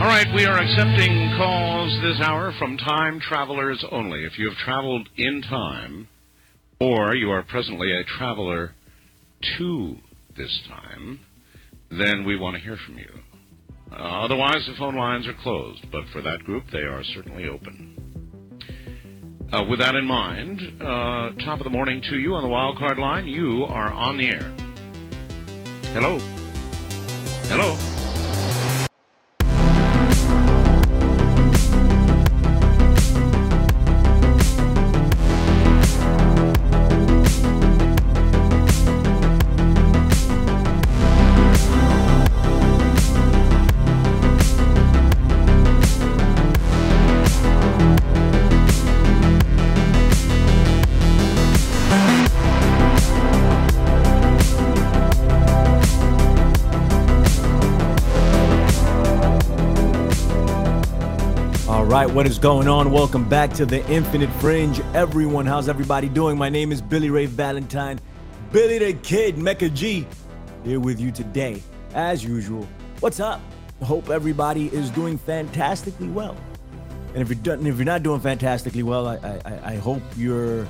All right, we are accepting calls this hour from time travelers only. If you have traveled in time, or you are presently a traveler to this time, then we want to hear from you. Uh, otherwise, the phone lines are closed, but for that group, they are certainly open. Uh, with that in mind, uh, top of the morning to you on the wild card line. You are on the air. Hello. Hello. Right, what is going on? Welcome back to the Infinite Fringe. Everyone, how's everybody doing? My name is Billy Ray Valentine, Billy the Kid, Mecca G, here with you today. As usual, what's up? Hope everybody is doing fantastically well. And if you're done, if you're not doing fantastically well, I, I, I hope you're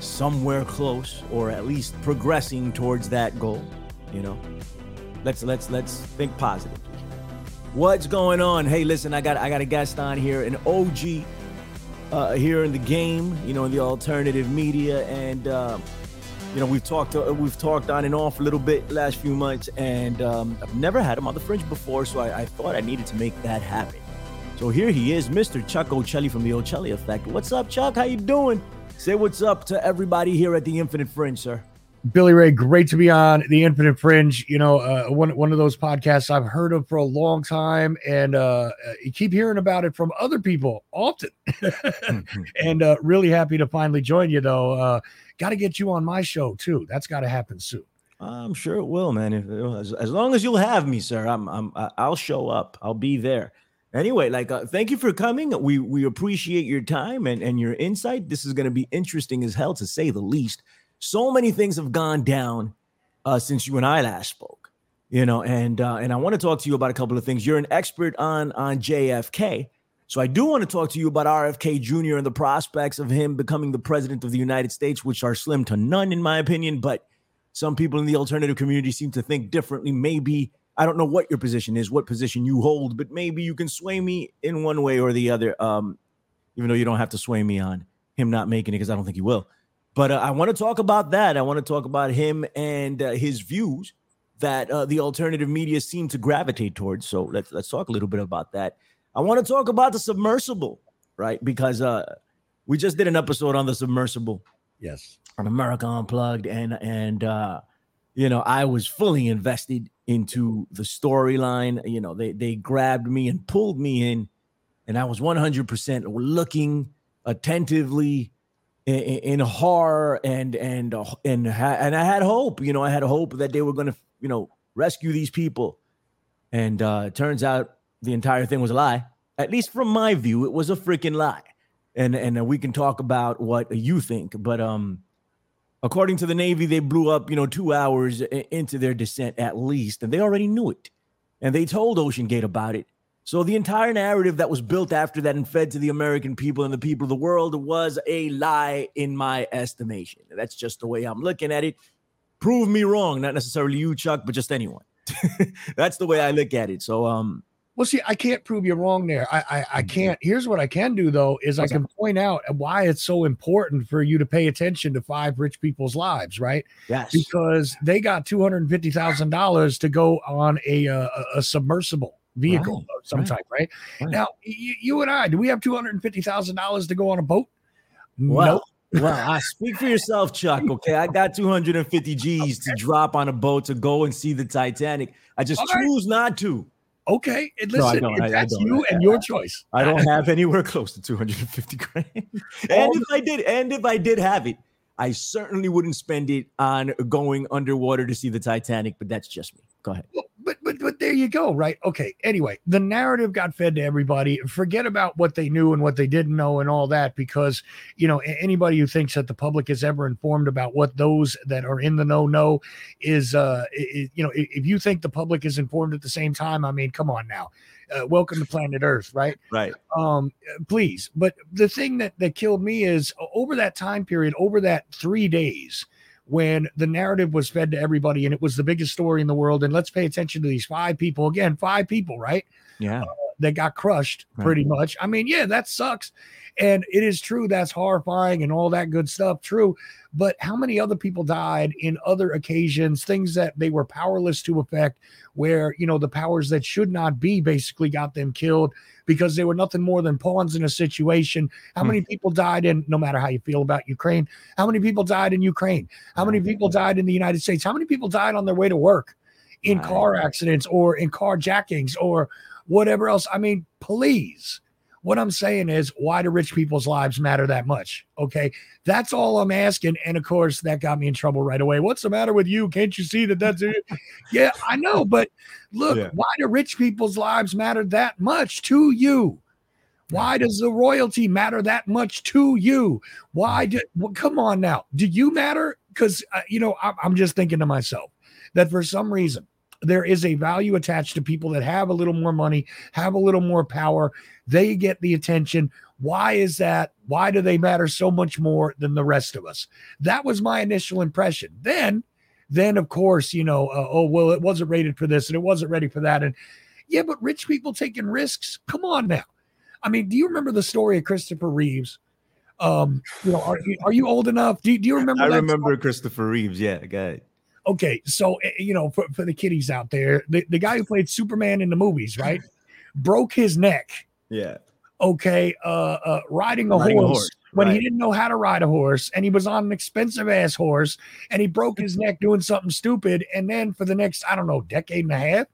somewhere close or at least progressing towards that goal. You know, let's let's let's think positively. What's going on? Hey, listen, I got I got a guest on here, an OG uh, here in the game, you know, in the alternative media, and uh, you know we've talked uh, we've talked on and off a little bit last few months, and um, I've never had him on the fringe before, so I, I thought I needed to make that happen. So here he is, Mr. Chuck Ochelli from the Ochelli Effect. What's up, Chuck? How you doing? Say what's up to everybody here at the Infinite Fringe, sir. Billy Ray, great to be on the Infinite Fringe. You know, uh, one one of those podcasts I've heard of for a long time, and uh, you keep hearing about it from other people often. and uh, really happy to finally join you, though. Uh, got to get you on my show too. That's got to happen soon. I'm sure it will, man. If, as, as long as you'll have me, sir, I'm, I'm I'll show up. I'll be there. Anyway, like, uh, thank you for coming. We we appreciate your time and and your insight. This is going to be interesting as hell, to say the least. So many things have gone down uh, since you and I last spoke, you know, and uh, and I want to talk to you about a couple of things. You're an expert on on JFK, so I do want to talk to you about RFK Jr. and the prospects of him becoming the president of the United States, which are slim to none, in my opinion. But some people in the alternative community seem to think differently. Maybe I don't know what your position is, what position you hold, but maybe you can sway me in one way or the other. Um, even though you don't have to sway me on him not making it, because I don't think he will. But uh, I want to talk about that. I want to talk about him and uh, his views that uh, the alternative media seem to gravitate towards. So let's let's talk a little bit about that. I want to talk about the submersible, right? Because uh, we just did an episode on the submersible Yes. on America Unplugged, and and uh, you know I was fully invested into the storyline. You know they they grabbed me and pulled me in, and I was one hundred percent looking attentively in, horror and and and and I had hope. You know I had hope that they were going to you know rescue these people, and uh, it turns out the entire thing was a lie. At least from my view, it was a freaking lie and and we can talk about what you think but um according to the navy they blew up you know 2 hours into their descent at least and they already knew it and they told OceanGate about it so the entire narrative that was built after that and fed to the american people and the people of the world was a lie in my estimation. That's just the way i'm looking at it. Prove me wrong not necessarily you chuck but just anyone. That's the way i look at it. So um Well, see, I can't prove you wrong there. I I, I can't. Here's what I can do though is I can point out why it's so important for you to pay attention to five rich people's lives, right? yes. Because they got two hundred fifty thousand dollars to go on a uh, a, a submersible vehicle Right, of some right, type, right? right. Now, you, you and I, do we have two hundred and fifty thousand dollars to go on a boat? Well, Nope. well, I speak for yourself, Chuck. Okay, I got 250 G's to drop on a boat to go and see the Titanic. I just choose not to. Okay, and No, I listen, if I- I don't. you and your choice. I don't have anywhere close to 250 grand. and if I did, and if I did have it, I certainly wouldn't spend it on going underwater to see the Titanic. But that's just me. Go ahead. Well, But but but there you go, right? Okay. Anyway, the narrative got fed to everybody. Forget about what they knew and what they didn't know and all that, because you know anybody who thinks that the public is ever informed about what those that are in the know know is, uh, is, you know, if you think the public is informed at the same time, I mean, come on now. Uh, welcome to planet Earth, right? Right. Um, please. But the thing that that killed me is over that time period, over that three days when the narrative was fed to everybody and it was the biggest story in the world. And let's pay attention to these five people again, five people, right? Yeah. Uh, that got crushed pretty right. much. I mean, yeah, that sucks. And it is true that's horrifying and all that good stuff, true. But how many other people died in other occasions, things that they were powerless to affect, where, you know, the powers that should not be basically got them killed because they were nothing more than pawns in a situation. How hmm. many people died in, no matter how you feel about Ukraine, how many people died in Ukraine? How many people died in the United States? How many people died on their way to work in car accidents or in carjackings or whatever else? I mean, please what I'm saying is, why do rich people's lives matter that much? Okay. That's all I'm asking. And of course, that got me in trouble right away. What's the matter with you? Can't you see that that's it? yeah, I know. But look, yeah. why do rich people's lives matter that much to you? Why does the royalty matter that much to you? Why do, well, come on now. Do you matter? Because, uh, you know, I'm, I'm just thinking to myself that for some reason, there is a value attached to people that have a little more money, have a little more power. They get the attention. Why is that? Why do they matter so much more than the rest of us? That was my initial impression. Then, then of course, you know, uh, oh well, it wasn't rated for this and it wasn't ready for that, and yeah, but rich people taking risks. Come on now. I mean, do you remember the story of Christopher Reeves? Um, you know, are, are you old enough? Do, do you remember? I remember story? Christopher Reeves. Yeah, guy okay, so eh, you know, for, for the kiddies out there, the, the guy who played Superman in the movies, right, broke his neck. Yeah. Okay, uh, uh riding a riding horse. A horse when right. he didn't know how to ride a horse and he was on an expensive ass horse and he broke his neck doing something stupid and then for the next i don't know decade and a half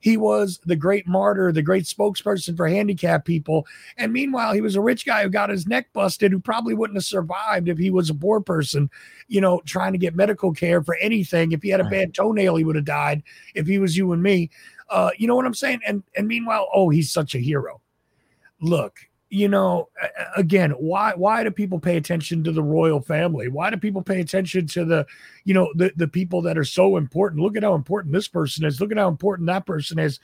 he was the great martyr, the great spokesperson for handicapped people. And meanwhile, he was a rich guy who got his neck busted, who probably wouldn't have survived if he was a poor person, you know, trying to get medical care for anything. If he had a bad toenail, he would have died. If he was you and me, uh, you know what I'm saying? And and meanwhile, oh, he's such a hero. Look, you know, again, why why do people pay attention to the royal family? Why do people pay attention to the, you know, the the people that are so important? Look at how important this person is. Look at how important that person is.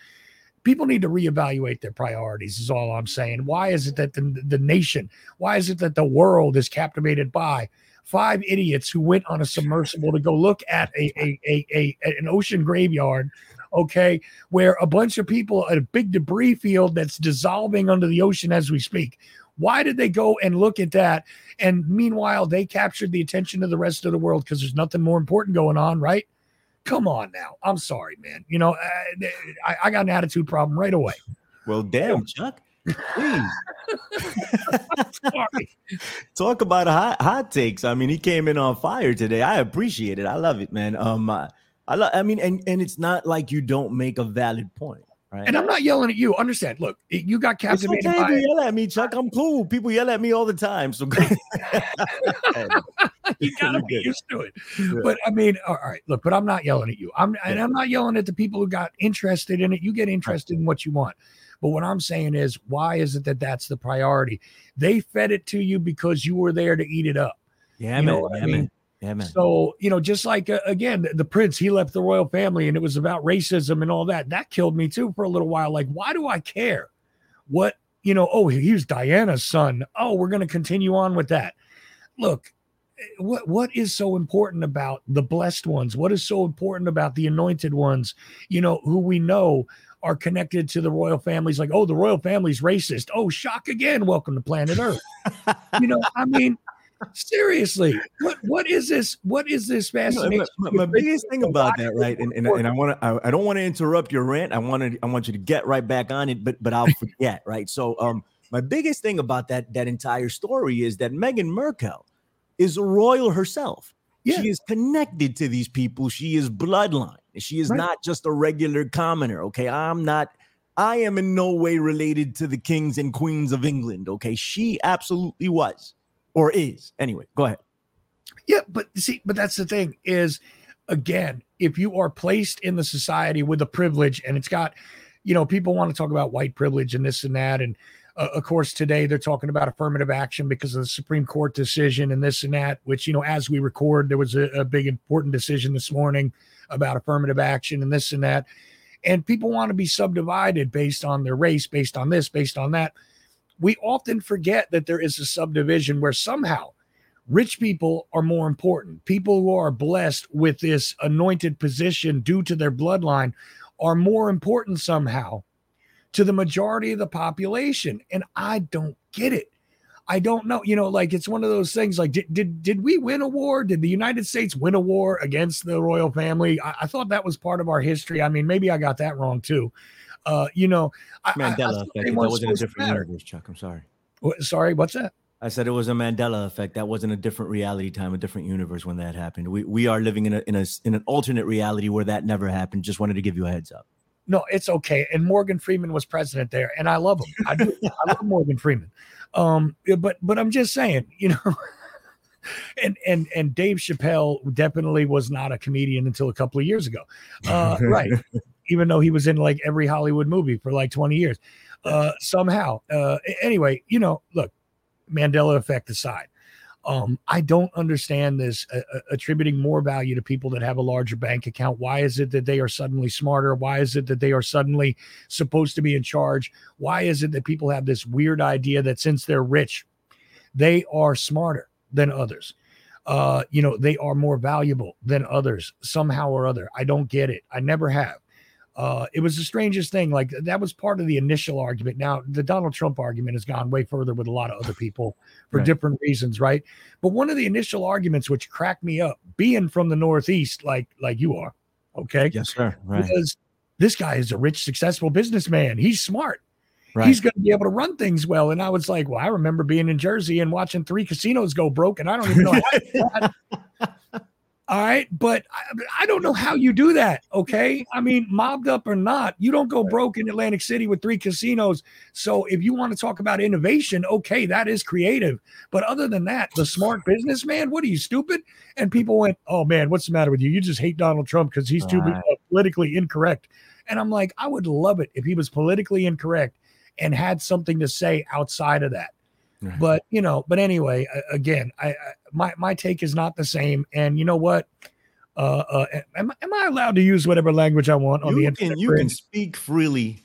People need to reevaluate their priorities. Is all I'm saying. Why is it that the the nation? Why is it that the world is captivated by five idiots who went on a submersible to go look at a a, a, a an ocean graveyard okay, where a bunch of people at a big debris field that's dissolving under the ocean as we speak. Why did they go and look at that? And meanwhile, they captured the attention of the rest of the world because there's nothing more important going on, right? Come on now. I'm sorry, man. You know, I, I got an attitude problem right away. Well, damn, Chuck. Please. Talk about hot hot takes. I mean, he came in on fire today. I appreciate it. I love it, man. Um, uh, I, lo- I mean, and and it's not like you don't make a valid point. Right. And I'm not yelling at you. Understand? Look, you got captivated. It's okay to yell at me, Chuck. I'm cool. People yell at me all the time. So you gotta be used to it. Yeah. But I mean, all right. Look, but I'm not yelling at you. I'm and I'm not yelling at the people who got interested in it. You get interested in what you want. But what I'm saying is, why is it that that's the priority? They fed it to you because you were there to eat it up. Yeah, you man. Yeah, I mean? man. Yeah, man. So, you know, just like uh, again, the, prince, he left the royal family and it was about racism and all that. That killed me too for a little while. Like, why do I care? What, you know, oh, he's Diana's son. Oh, we're going to continue on with that. Look, eh, what what is so important about the blessed ones? What is so important about the anointed ones, you know, who we know are connected to the royal families like, oh, the royal family's racist. Oh, shock again. Welcome to planet Earth. you know, I mean, Seriously, what what is this? What is this fascination? my, my, my biggest thing about that, right? And and, and I want to, I, I, don't want to interrupt your rant. I want to, I want you to get right back on it, but but I'll forget, right? So, um, my biggest thing about that that entire story is that Meghan Markle is a royal herself. Yeah. She is connected to these people. She is bloodline. She is right. not just a regular commoner. Okay, I'm not. I am in no way related to the kings and queens of England. Okay, she absolutely was or is. Anyway, go ahead. Yeah, but see, but that's the thing is again, if you are placed in the society with a privilege and it's got, you know, people want to talk about white privilege and this and that. And uh, of course, today they're talking about affirmative action because of the Supreme Court decision and this and that, which, you know, as we record, there was a, a big important decision this morning about affirmative action and this and that. And people want to be subdivided based on their race, based on this, based on that. We often forget that there is a subdivision where somehow rich people are more important. People who are blessed with this anointed position due to their bloodline are more important somehow to the majority of the population. And I don't get it. I don't know. You know, like it's one of those things like, did, did, did we win a war? Did the United States win a war against the royal family? I, I thought that was part of our history. I mean, maybe I got that wrong too. Uh, you know, Mandela I, I effect. That wasn't a different universe, Chuck. I'm sorry. What, sorry, what's that? I said it was a Mandela effect. That wasn't a different reality time, a different universe when that happened. We we are living in a in a in an alternate reality where that never happened. Just wanted to give you a heads up. No, it's okay. And Morgan Freeman was president there, and I love him. I do. I love Morgan Freeman. Um, but but I'm just saying, you know. and and and Dave Chappelle definitely was not a comedian until a couple of years ago, uh, right? Even though he was in like every Hollywood movie for like 20 years, uh, somehow. Uh, anyway, you know, look, Mandela effect aside, um, I don't understand this uh, uh, attributing more value to people that have a larger bank account. Why is it that they are suddenly smarter? Why is it that they are suddenly supposed to be in charge? Why is it that people have this weird idea that since they're rich, they are smarter than others? Uh, you know, they are more valuable than others somehow or other. I don't get it. I never have. Uh, it was the strangest thing. Like that was part of the initial argument. Now the Donald Trump argument has gone way further with a lot of other people for right. different reasons, right? But one of the initial arguments which cracked me up, being from the Northeast, like like you are, okay, yes, sir, right. because this guy is a rich, successful businessman. He's smart. Right. He's going to be able to run things well. And I was like, well, I remember being in Jersey and watching three casinos go broke, and I don't even know how. All right. But I, I, don't know how you do that. Okay. I mean, mobbed up or not, you don't go broke in Atlantic City with three casinos. So if you want to talk about innovation, okay, that is creative. But other than that, the smart businessman, what are you, stupid? And people went, oh man, what's the matter with you? You just hate Donald Trump because he's too right. Uh, politically incorrect. And I'm like, I would love it if he was politically incorrect and had something to say outside of that. Right. But you know, but anyway, again, I, I, my my take is not the same. And you know what? Uh, uh, am, am I allowed to use whatever language I want on you the internet? Can, you can speak freely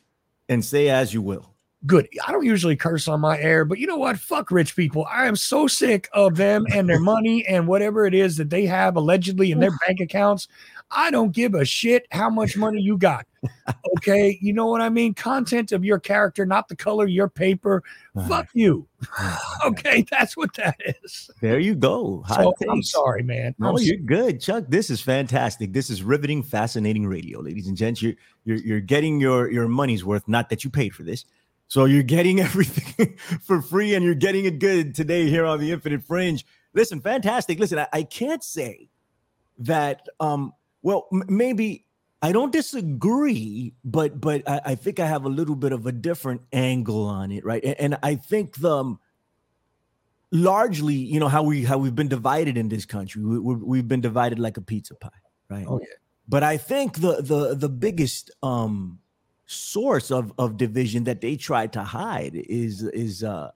and say as you will. Good. I don't usually curse on my air, but you know what? Fuck rich people. I am so sick of them and their money and whatever it is that they have allegedly in their bank accounts. I don't give a shit how much money you got. Okay. You know what I mean? Content of your character, not the color of your paper. Fuck you. okay. That's what that is. There you go. So, I'm sorry, man. No, I'm you're good, Chuck. This is fantastic. This is riveting, fascinating radio, ladies and gents. You're, you're, you're getting your, your money's worth. Not that you paid for this. So you're getting everything for free and you're getting it good today here on the Infinite Fringe. Listen, fantastic. Listen, I, I can't say that um well, m- maybe I don't disagree, but but I, I, think I have a little bit of a different angle on it, right? And, and I think the um, largely, you know, how we how we've been divided in this country, we, have been divided like a pizza pie, right? Oh yeah. But I think the the the biggest um source of of division that they try to hide is is uh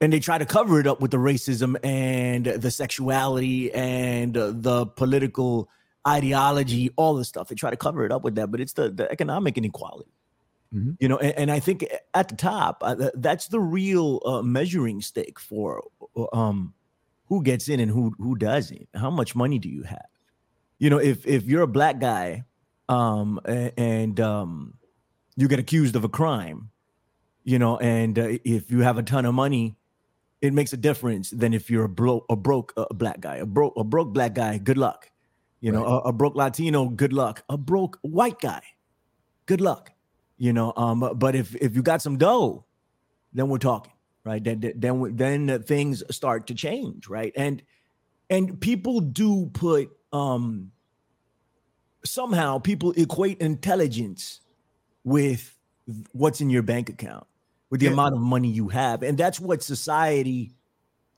and they try to cover it up with the racism and the sexuality and uh, the political ideology, all this stuff. They try to cover it up with that, but it's the, the economic inequality. Mm-hmm. You know, and, and, I think at the top, uh, that's the real uh, measuring stick for uh, um, who gets in and who who doesn't. How much money do you have? You know, if if you're a black guy um, and um, you get accused of a crime, you know, and uh, if you have a ton of money, it makes a difference than if you're a broke a broke uh, black guy. A broke a broke black guy. Good luck. You know, right. a, a, broke Latino, good luck. A broke white guy, good luck. You know, um, but if if you got some dough, then we're talking, right? Then then then things start to change, right? And and people do put um somehow people equate intelligence with what's in your bank account, with the yeah. amount of money you have, and that's what society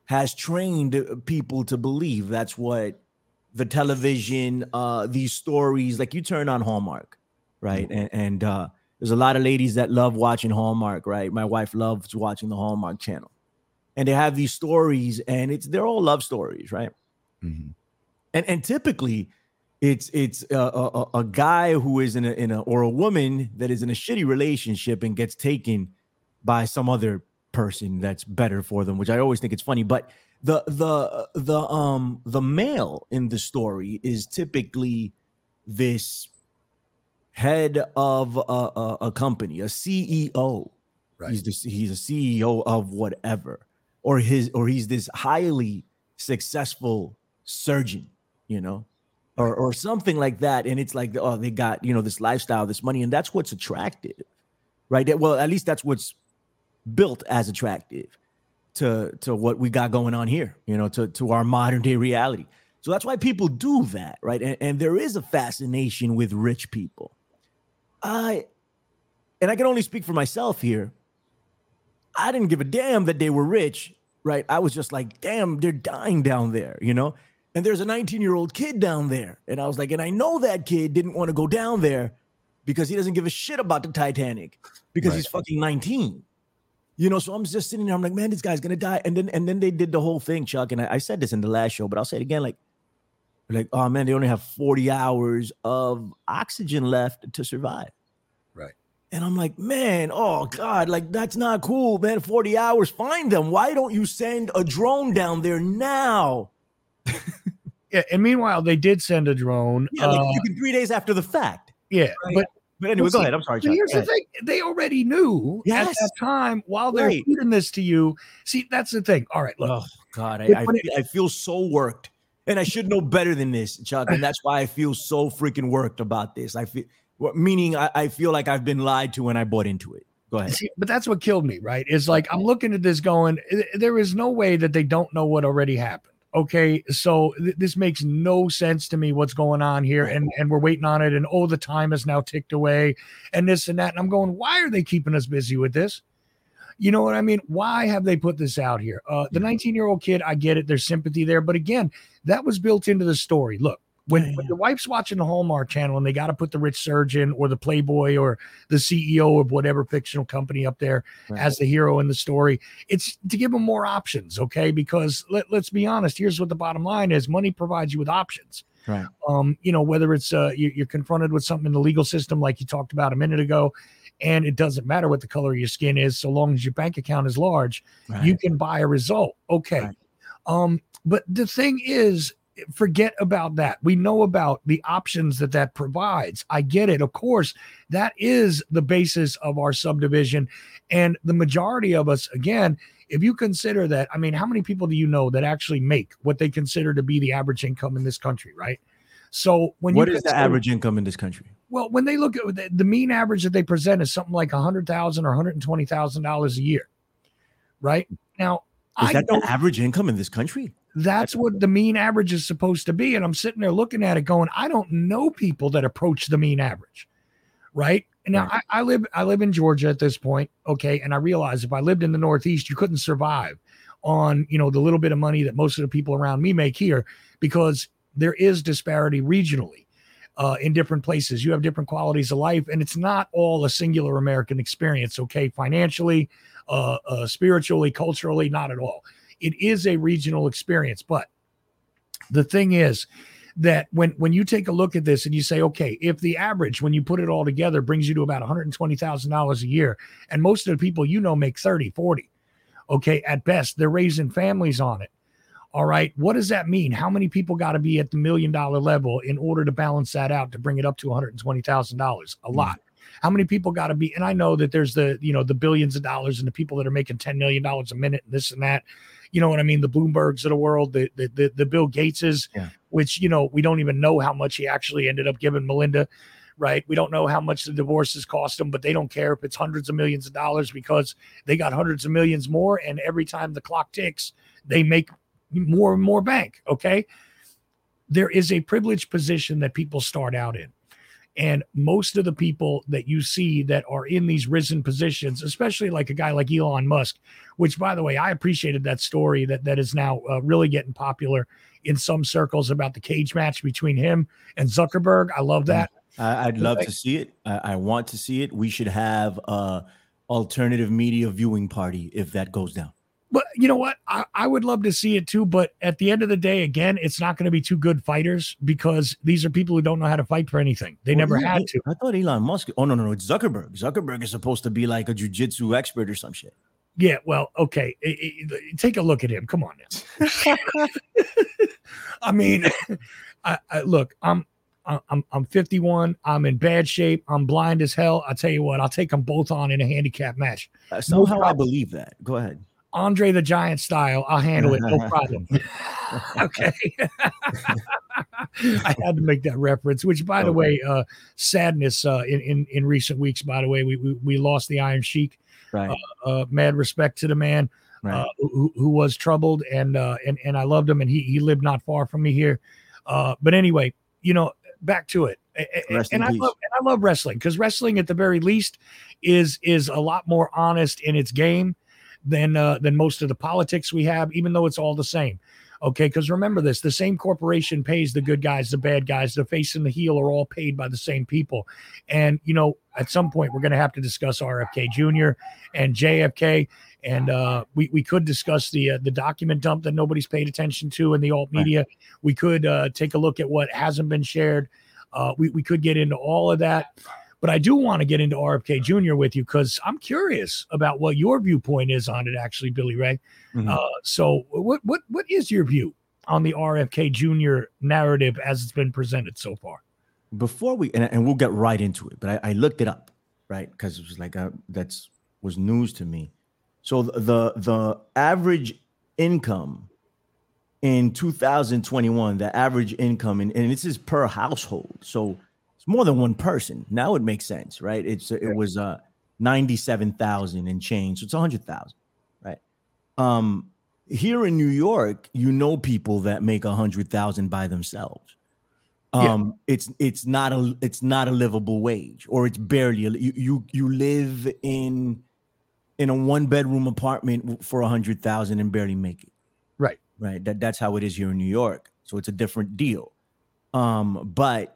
has trained people to believe. That's what the television, uh, these stories. Like you turn on Hallmark, right? Mm-hmm. And and uh, there's a lot of ladies that love watching Hallmark, right? My wife loves watching the Hallmark channel, and they have these stories, and it's they're all love stories, right? Mhm. and and typically it's it's a, a, a- a guy who is in a in a or a woman that is in a shitty relationship and gets taken by some other person that's better for them which i always think it's funny but the the the um the male in the story is typically this head of a, a, a company a ceo Right. he's the, he's a ceo of whatever or his or he's this highly successful surgeon you know or or something like that. And it's like oh they got you know this lifestyle this money and that's what's attractive right? Well at least that's what's built as attractive to to what we got going on here you know to to our modern day reality. So that's why people do that right? And, and there is a fascination with rich people. I and i can only speak for myself here. I didn't give a damn that they were rich right? I was just like damn they're dying down there you know? And there's a 19 year old kid down there. And i was like and i know that kid didn't want to go down there because he doesn't give a shit about the titanic because Right. he's fucking 19 you know so i'm just sitting there i'm like man this guy's gonna die and then and then they did the whole thing chuck and i, I said this in the last show but i'll say it again like like oh man they only have 40 hours of oxygen left to survive Right. and i'm like man oh god like that's not cool man 40 hours find them why don't you send a drone down there now Yeah, and meanwhile, they did send a drone. yeah like uh, you can three days after the fact yeah, Right. but but anyway Well, go see, ahead i'm sorry But here's the thing: they already knew at that time while they're Right. feeding this to you. See, that's the thing. All right, look, Oh God, I, I, I feel so worked, and I should know better than this, Chuck, and that's why I feel so freaking worked about this. I feel, what meaning I, I feel like I've been lied to when I bought into it. Go ahead. See, but that's what killed me, right? Is like I'm looking at this going, "Eh, there is no way that they don't know what already happened. Okay, so th- this makes no sense to me what's going on here, and and we're waiting on it, and oh, the time has now ticked away, and this and that, and I'm going, why are they keeping us busy with this? You know what I mean? Why have they put this out here? Uh, the 19 year old kid, I get it. There's sympathy there, but again, that was built into the story. Look, when, Yeah, when yeah. your wife's watching the Hallmark channel and they got to put the rich surgeon or the Playboy or the CEO of whatever fictional company up there Right. as the hero in the story, it's to give them more options. Okay. Because let, let's be honest, here's what the bottom line is money provides you with options. Right. Um, you know, whether it's uh, you, you're confronted with something in the legal system, like you talked about a minute ago, and it doesn't matter what the color of your skin is, so long as your bank account is large, Right. you can buy a result. Okay. Right. Um, but the thing is, forget about that. We know about the options that that provides. I get it. Of course, that is the basis of our subdivision. And the majority of us, again, if you consider that, I mean, how many people do you know that actually make what they consider to be the average income in this country, right? So when what is the average income in this country? well, when they look at the, the mean average that they present is something like a hundred thousand or hundred and twenty thousand dollars a year, right? Now, Is I that the average income in this country? That's what the mean average is supposed to be, and I'm sitting there looking at it, going, I don't know people that approach the mean average, right? And now Right. I, I live I live in Georgia at this point, okay, and I realize if I lived in the Northeast, you couldn't survive on you know the little bit of money that most of the people around me make here because there is disparity regionally uh, in different places. You have different qualities of life, and it's not all a singular American experience. Okay, financially, uh, uh, spiritually, culturally, not at all. It is a regional experience, but the thing is that when when you take a look at this and you say, okay, if the average when you put it all together brings you to about $120,000 a year, and most of the people you know make 30, 40, okay, at best, they're raising families on it. All right. What does that mean? How many people got to be at the million dollar level in order to balance that out to bring it up to $120,000? A mm-hmm. lot. How many people got to be? And I know that there's the, you know, the billions of dollars and the people that are making $10 million a minute and this and that. You know what I mean? The Bloombergs of the world, the the the, the Bill Gateses, Yeah. which, you know, we don't even know how much he actually ended up giving Melinda right? We don't know how much the divorces cost them, but they don't care if it's hundreds of millions of dollars because they got hundreds of millions more. And every time the clock ticks, they make more and more bank. Okay. There is a privileged position that people start out in. And most of the people that you see that are in these risen positions, especially like a guy like Elon Musk, which by the way, I appreciated that story that that is now uh, really getting popular in some circles about the cage match between him and Zuckerberg. I love that. I, would love to see it. I, I, want to see it. We should have a alternative media viewing party if that goes down. But you know what? I, I would love to see it too. But at the end of the day, again, it's not going to be two good fighters because these are people who don't know how to fight for anything. They well, never yeah, had to. I thought Elon Musk. Oh no, no, no! It's Zuckerberg. Zuckerberg is supposed to be like a jujitsu expert or some shit. Yeah, well, okay. It, it, take a look at him. Come on now. I mean, I, I, look, I'm I'm I'm 51. I'm in bad shape. I'm blind as hell. I tell you what, I'll take them both on in a handicap match. Uh, somehow no I believe that. Go ahead. Andre the Giant style. I'll handle it, no problem. okay. I had to make that reference. Which, by okay. the way, uh, sadness uh, in, in in recent weeks. By the way, we we, we lost the Iron Sheik. Right. Uh, uh mad respect to the man. Right. Uh, who, who was troubled and uh, and and I loved him and he he lived not far from me here. but anyway, you know, back to it. And, and I love and I love wrestling because wrestling at the very least is is a lot more honest in its game than uh, than most of the politics we have, even though it's all the same. Okay, because remember this: the same corporation pays the good guys, the bad guys, the face and the heel are all paid by the same people. And you know, at some point, we're going to have to discuss RFK Jr. and JFK, and uh, we we could discuss the uh, the document dump that nobody's paid attention to in the alt media. Right. We could uh, take a look at what hasn't been shared. Uh, we we could get into all of that. But I do want to get into RFK Jr. with you because I'm curious about what your viewpoint is on it, actually, Billy Ray. Mm-hmm. Uh, so, what what what is your view on the RFK Jr. narrative as it's been presented so far? Before we and, and we'll get right into it, but I, I looked it up, right? Because it was like a, that's was news to me. So the the average income in 2021, the average income, and, and this is per household. So more than one person. Now it makes sense, right? It's it was uh 97,000 and change. So it's 100,000, right? Um here in New York, you know people that make a 100,000 by themselves. Um yeah. it's it's not a it's not a livable wage or it's barely a, you you you live in in a one bedroom apartment for a 100,000 and barely make it. Right. Right. That that's how it is here in New York. So it's a different deal. Um but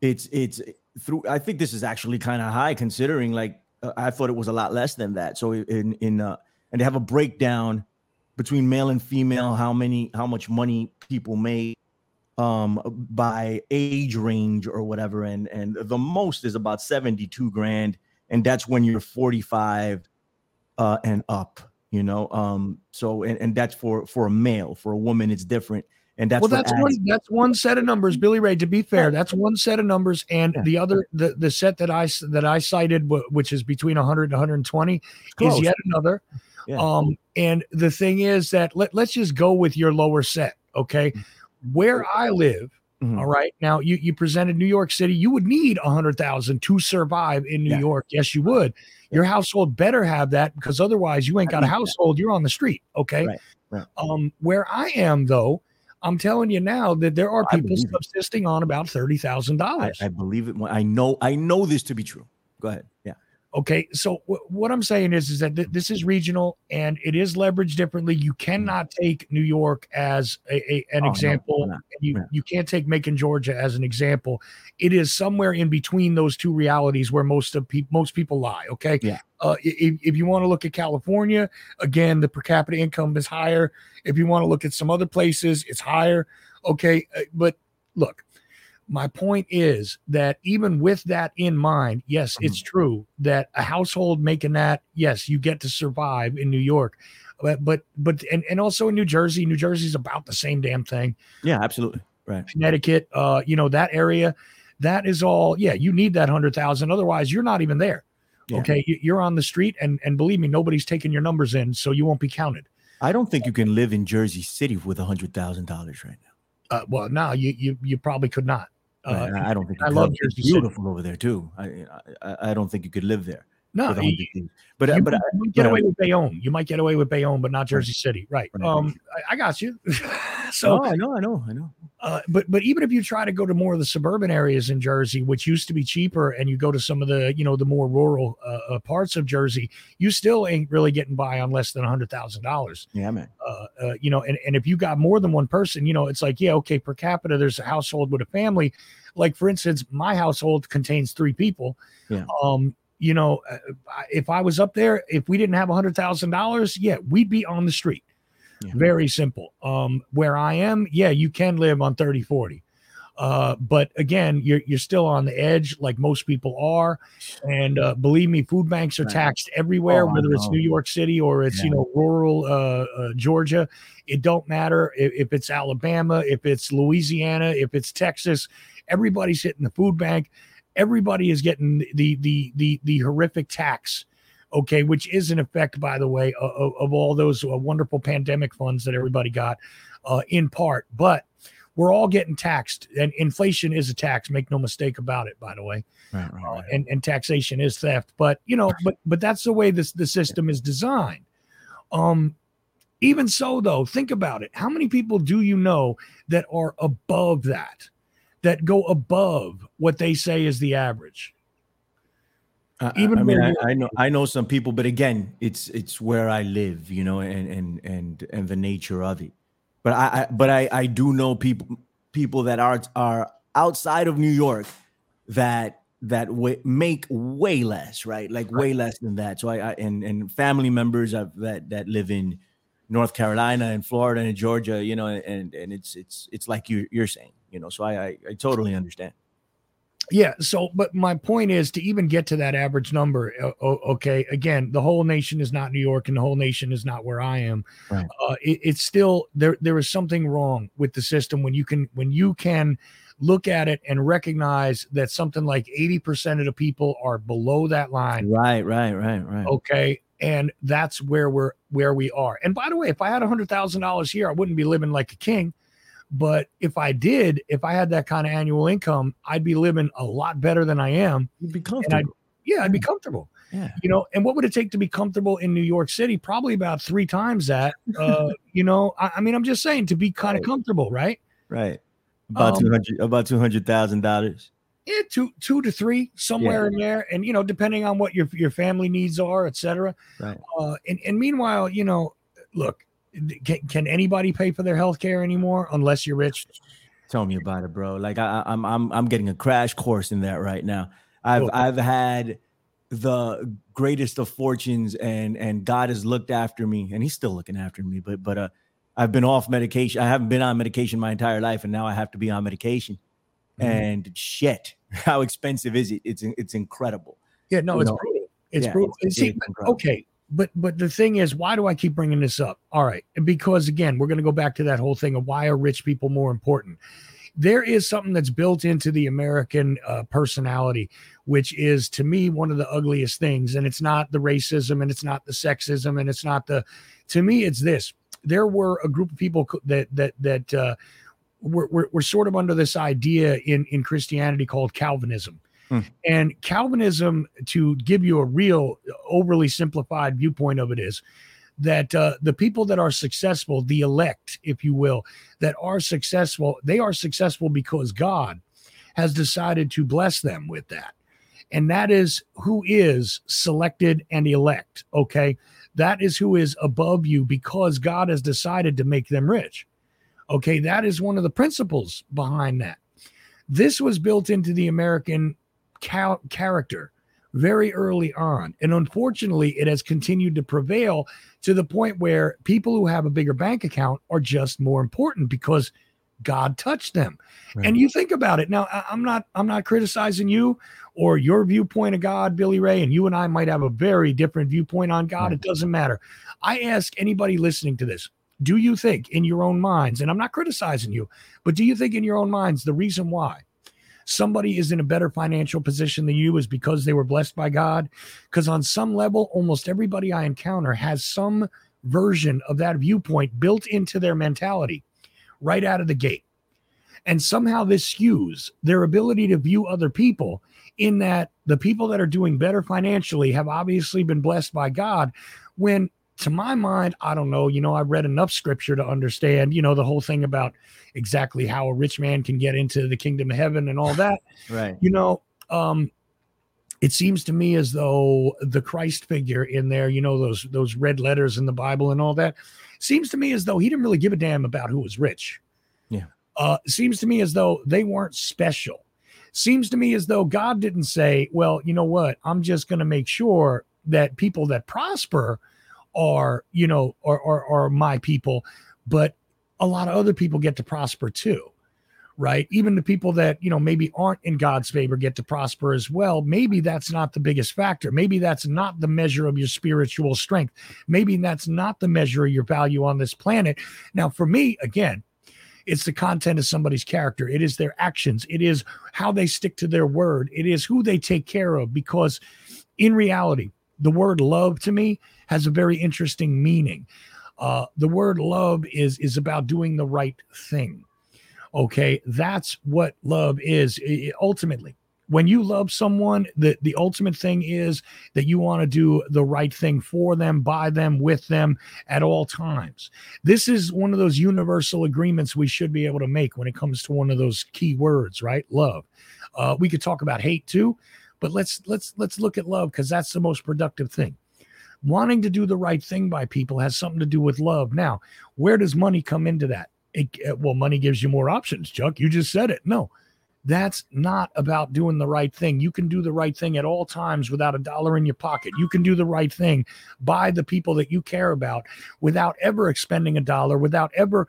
it's it's through i think this is actually kind of high considering like uh, i thought it was a lot less than that. So in in uh and they have a breakdown between male and female how many how much money people make um by age range or whatever and and the most is about 72 grand and that's when you're 45 uh and up you know? Um so and, and that's for for a male. For a woman it's different and that's well, that's one that's one set of numbers, Billy Ray. To be fair, that's one set of numbers, and yeah. the other the the set that I that I cited, which is between 100 and 120, is yet another. Yeah. Um, and the thing is that let, let's just go with your lower set, okay? Where I live, mm-hmm. all right. Now you you presented New York City, you would need a hundred thousand to survive in New yeah. York. Yes, you would. Your household better have that because otherwise you ain't got a household. You're on the street, okay? Right. Right. Um, where I am though I'm telling you now that there are people subsisting it. on about thirty thousand dollars. I believe it. I know. I know this to be true. Go ahead. Yeah. Okay, so w- what I'm saying is, is that th- this is regional and it is leveraged differently. You mm-hmm. cannot take New York as a, a an oh, example. No, you you can't take Macon, Georgia, as an example. It is somewhere in between those two realities where most of people most people lie. Okay, yeah. Uh, if, if you want to look at California, again, the per capita income is higher. If you want to look at some other places, it's higher. Okay, uh, but look, my point is that even with that in mind, yes, mm-hmm. it's true that a household making that, yes, you get to survive in New York. But but but and, and also in New Jersey, New Jersey's about the same damn thing. Yeah, absolutely. Right. Connecticut, uh, you know, that area, that is all, yeah, you need that hundred thousand. Otherwise, you're not even there. Yeah. Okay. You're on the street and and believe me, nobody's taking your numbers in, so you won't be counted. I don't think you can live in Jersey City with a hundred thousand dollars right now. Uh, well, no, you, you you probably could not. Uh, I don't think I love Jersey. beautiful City. over there too. I, I, I don't think you could live there. No, you, but you, but you might get but away I, with Bayonne. You might get away with Bayonne, but not Jersey City, right? Um, I, I got you. so I know, I know, I know. uh, but but even if you try to go to more of the suburban areas in Jersey, which used to be cheaper, and you go to some of the you know the more rural uh, uh, parts of Jersey, you still ain't really getting by on less than a hundred thousand dollars. Yeah, man. Uh, uh, you know, and and if you got more than one person, you know, it's like yeah, okay, per capita, there's a household with a family. Like for instance, my household contains three people. Yeah. Um, you know, uh, if I was up there, if we didn't have a hundred thousand dollars, yeah, we'd be on the street. Yeah. Very simple. Um, where I am, yeah, you can live on 30, 40. Uh, but again, you're you're still on the edge, like most people are. And uh, believe me, food banks are taxed everywhere, Oh, whether it's. New York City or it's you know rural uh, uh, Georgia. It don't matter if, if it's Alabama, if it's Louisiana, if it's Texas. Everybody's hitting the food bank. Everybody is getting the the the the horrific tax okay, which is an effect, by the way, of, of- all those uh, wonderful pandemic funds that everybody got uh, in part. But we're all getting taxed, and inflation is a tax. Make no mistake about it. By the way, Right, right, uh, right. and and taxation is theft. But you know, but but that's the way this the system is designed. Um, even so, though, think about it. How many people do you know that are above that, that go above what they say is the average? Even I mean, I, I know, I know some people, but again, it's it's where I live, you know, and and and and the nature of it. But I, I but I I do know people people that are are outside of New York that that way, make way less, right? Like way less than that. So I, I and and family members of that that live in North Carolina and Florida and Georgia, you know, and and it's it's it's like you you're saying, you know. So I I, I totally understand. Yeah. So, but my point is to even get to that average number. Okay. Again, the whole nation is not New York, and the whole nation is not where I am. Right. Uh, it, it's still there. There is something wrong with the system when you can when you can look at it and recognize that something like eighty percent of the people are below that line. Right, right, right, right. Okay. And that's where we're where we are. And by the way, if I had a hundred thousand dollars here, I wouldn't be living like a king. But if I did, if I had that kind of annual income, I'd be living a lot better than I am You'd be comfortable. yeah, I'd be comfortable. Yeah. You know, and what would it take to be comfortable in New York City? Probably about three times that. Uh, you know, I, I mean, I'm just saying to be kind of Right. comfortable, right? Right. About Um, two hundred about two hundred thousand dollars. Yeah, two two to three, somewhere in there, and you know, depending on what your your family needs are, et cetera. Right. Uh, and and meanwhile, you know, look, can, can anybody pay for their health care anymore unless you're rich? Tell me about it, bro. Like I, I'm I'm I'm getting a crash course in that right now. I've Cool. I've had the greatest of fortunes and and God has looked after me and he's still looking after me. But but uh I've been off medication. I haven't been on medication my entire life and now I have to be on medication. Mhm. And shit, how expensive is it? It's it's incredible. Yeah, no, You it's know, brutal. It's Yeah, brutal. it's- See, incredible. okay but but the thing is why do i keep bringing this up? All right. Because again we're going to go back to that whole thing of why are rich people more important? There is something that's built into the american uh, personality which is to me one of the ugliest things. And it's not the racism and it's not the sexism and it's not the to me it's this. There were a group of people that that that uh were, were, were sort of under this idea in in christianity called calvinism and Calvinism, to give you a real overly simplified viewpoint of it, is that uh, the people that are successful, the elect, if you will, that are successful, they are successful because God has decided to bless them with that. And that is who is selected and elect. Okay. That is who is above you because God has decided to make them rich. Okay. That is one of the principles behind that. This was built into the American cal- character very early on. And unfortunately, it has continued to prevail to the point where people who have a bigger bank account are just more important because God touched them. Right. And you think about it. Now, I'm not I'm not criticizing you or your viewpoint of God, Billy Ray, and you and I might have a very different viewpoint on God. Right. It doesn't matter. I ask anybody listening to this, do you think in your own minds, and I'm not criticizing you, but do you think in your own minds the reason why somebody is in a better financial position than you is because they were blessed by God? Because on some level, almost everybody I encounter has some version of that viewpoint built into their mentality right out of the gate. And somehow this skews their ability to view other people in that the people that are doing better financially have obviously been blessed by God when to my mind, I don't know. You know, I've read enough scripture to understand, you know, the whole thing about exactly how a rich man can get into the kingdom of heaven and all that. Right. You know, um, it seems to me as though the Christ figure in there, you know, those those red letters in the Bible and all that, seems to me as though he didn't really give a damn about who was rich. Yeah. Uh, seems to me as though they weren't special. Seems to me as though God didn't say, well, you know what? I'm just going to make sure that people that prosper are, you know, are, are, are my people, but a lot of other people get to prosper too right? Even the people that, you know, maybe aren't in God's favor get to prosper as well. Maybe that's not the biggest factor. Maybe that's not the measure of your spiritual strength. Maybe that's not the measure of your value on this planet. Now, for me, again, it's the content of somebody's character. It is their actions. It is how they stick to their word. It is who they take care of. Because in reality, the word love to me has a very interesting meaning. Uh, the word love is is about doing the right thing. Okay, that's what love is ultimately. When you love someone, the, the ultimate thing is that you want to do the right thing for them, by them, with them at all times. This is one of those universal agreements we should be able to make when it comes to one of those key words, right? Love. Uh, we could talk about hate too, but let's let's let's look at love because that's the most productive thing wanting to do the right thing by people has something to do with love. Now, where does money come into that? it, uh, well, money gives you more options, Chuck. You just said it. No, that's not about doing the right thing. You can do the right thing at all times without a dollar in your pocket. You can do the right thing by the people that you care about without ever expending a dollar, without ever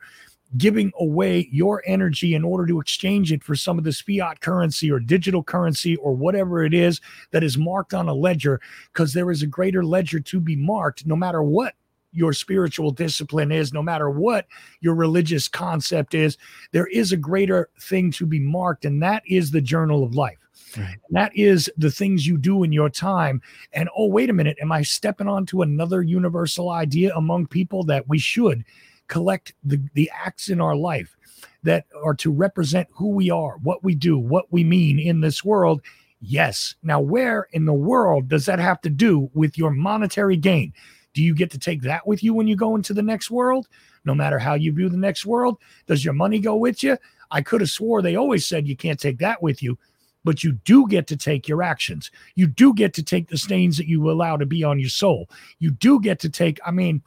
giving away your energy in order to exchange it for some of this fiat currency or digital currency or whatever it is that is marked on a ledger because there is a greater ledger to be marked no matter what your spiritual discipline is, no matter what your religious concept is, there is a greater thing to be marked, and that is the journal of life. Right. That is the things you do in your time. And oh, wait a minute, am I stepping onto another universal idea among people that we should collect the, the acts in our life that are to represent who we are, what we do, what we mean in this world? Yes. Now, where in the world does that have to do with your monetary gain? Do you get to take that with you when you go into the next world? No matter how you view the next world, does your money go with you? I could have swore they always said you can't take that with you, but you do get to take your actions. You do get to take the stains that you allow to be on your soul. You do get to take, I mean,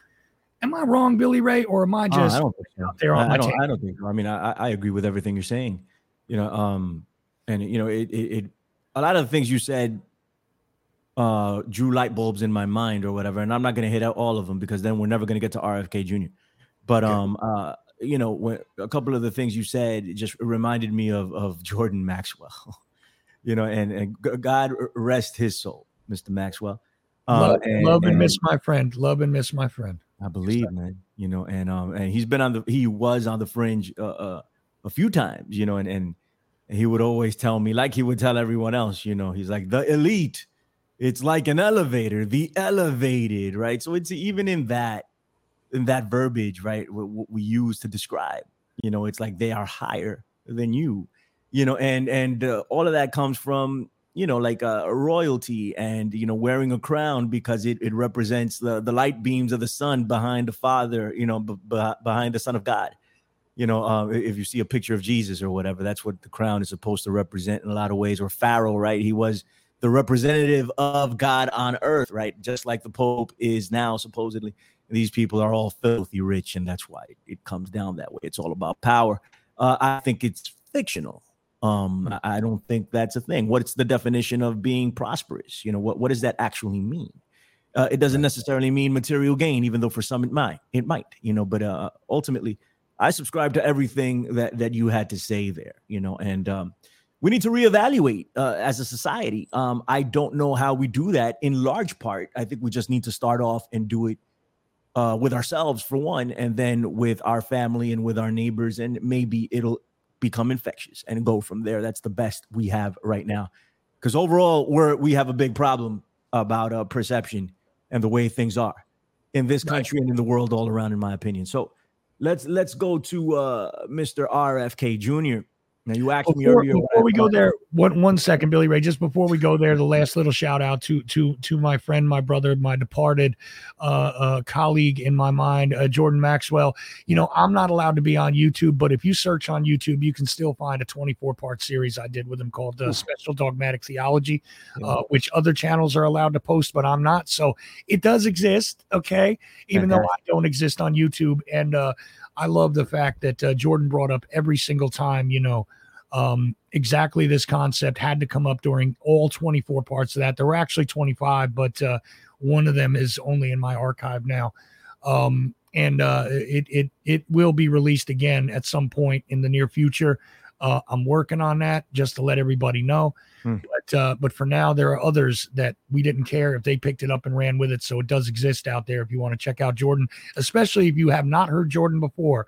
am I wrong, Billy Ray, or am I uh, just uh, I don't think so. out there on I, I don't, I don't think so. I mean, I, I agree with everything you're saying. You know, um, and you know, it, it, it a lot of the things you said uh, drew light bulbs in my mind or whatever. And I'm not going to hit out all of them because then we're never going to get to RFK Jr. But um, uh, you know, when, a couple of the things you said just reminded me of of Jordan Maxwell. you know, and and God rest his soul, Mr. Maxwell. Uh, love, and, love and, and, miss my friend. Love and miss my friend. I believe, man. You know, and um, and he's been on the he was on the fringe uh, uh a few times. You know, and and he would always tell me, like he would tell everyone else. You know, he's like the elite it's like an elevator, the elevated, right? So it's even in that in that verbiage, right? What, what we use to describe, you know, it's like they are higher than you, you know, and and uh, all of that comes from you know like uh, royalty and you know wearing a crown because it, it represents the the light beams of the sun behind the father you know b- b- behind the son of god you know uh, if you see a picture of jesus or whatever that's what the crown is supposed to represent in a lot of ways or pharaoh right he was the representative of God on earth, right? Just like the Pope is now supposedly. These people are all filthy rich, and that's why it comes down that way. It's all about power. Uh, I think it's fictional. Um, hmm. I don't think that's a thing. What's the definition of being prosperous? You know, what, what does that actually mean? Uh, it doesn't necessarily mean material gain, even though for some it might. It might, you know. But uh, ultimately, I subscribe to everything that that you had to say there, you know. And um, we need to reevaluate uh, as a society. Um, I don't know how we do that in large part. I think we just need to start off and do it uh, with ourselves for one, and then with our family and with our neighbors, and maybe it'll become infectious and go from there. That's the best we have right now, because overall we're we have a big problem about uh, perception and the way things are in this country right. and in the world all around, in my opinion. So let's let's go to uh, Mr. RFK Jr. Now you asked before, me earlier. Before we go there, one one second, Billy Ray. Just before we go there, the last little shout out to to to my friend, my brother, my departed uh, uh, colleague in my mind, uh, Jordan Maxwell. You know, I'm not allowed to be on YouTube, but if you search on YouTube, you can still find a 24 part series I did with him called uh, Special Dogmatic Theology, uh, which other channels are allowed to post, but I'm not. So it does exist, okay, even though I don't exist on YouTube. And uh, I love the fact that uh, Jordan brought up every single time, you know um, exactly this concept had to come up during all 24 parts of that. There were actually 25, but uh, one of them is only in my archive now. Um, and uh, it, it, it will be released again at some point in the near future. Uh, I'm working on that just to let everybody know. Hmm. But uh, but for now, there are others that we didn't care if they picked it up and ran with it. So it does exist out there if you want to check out Jordan, especially if you have not heard Jordan before.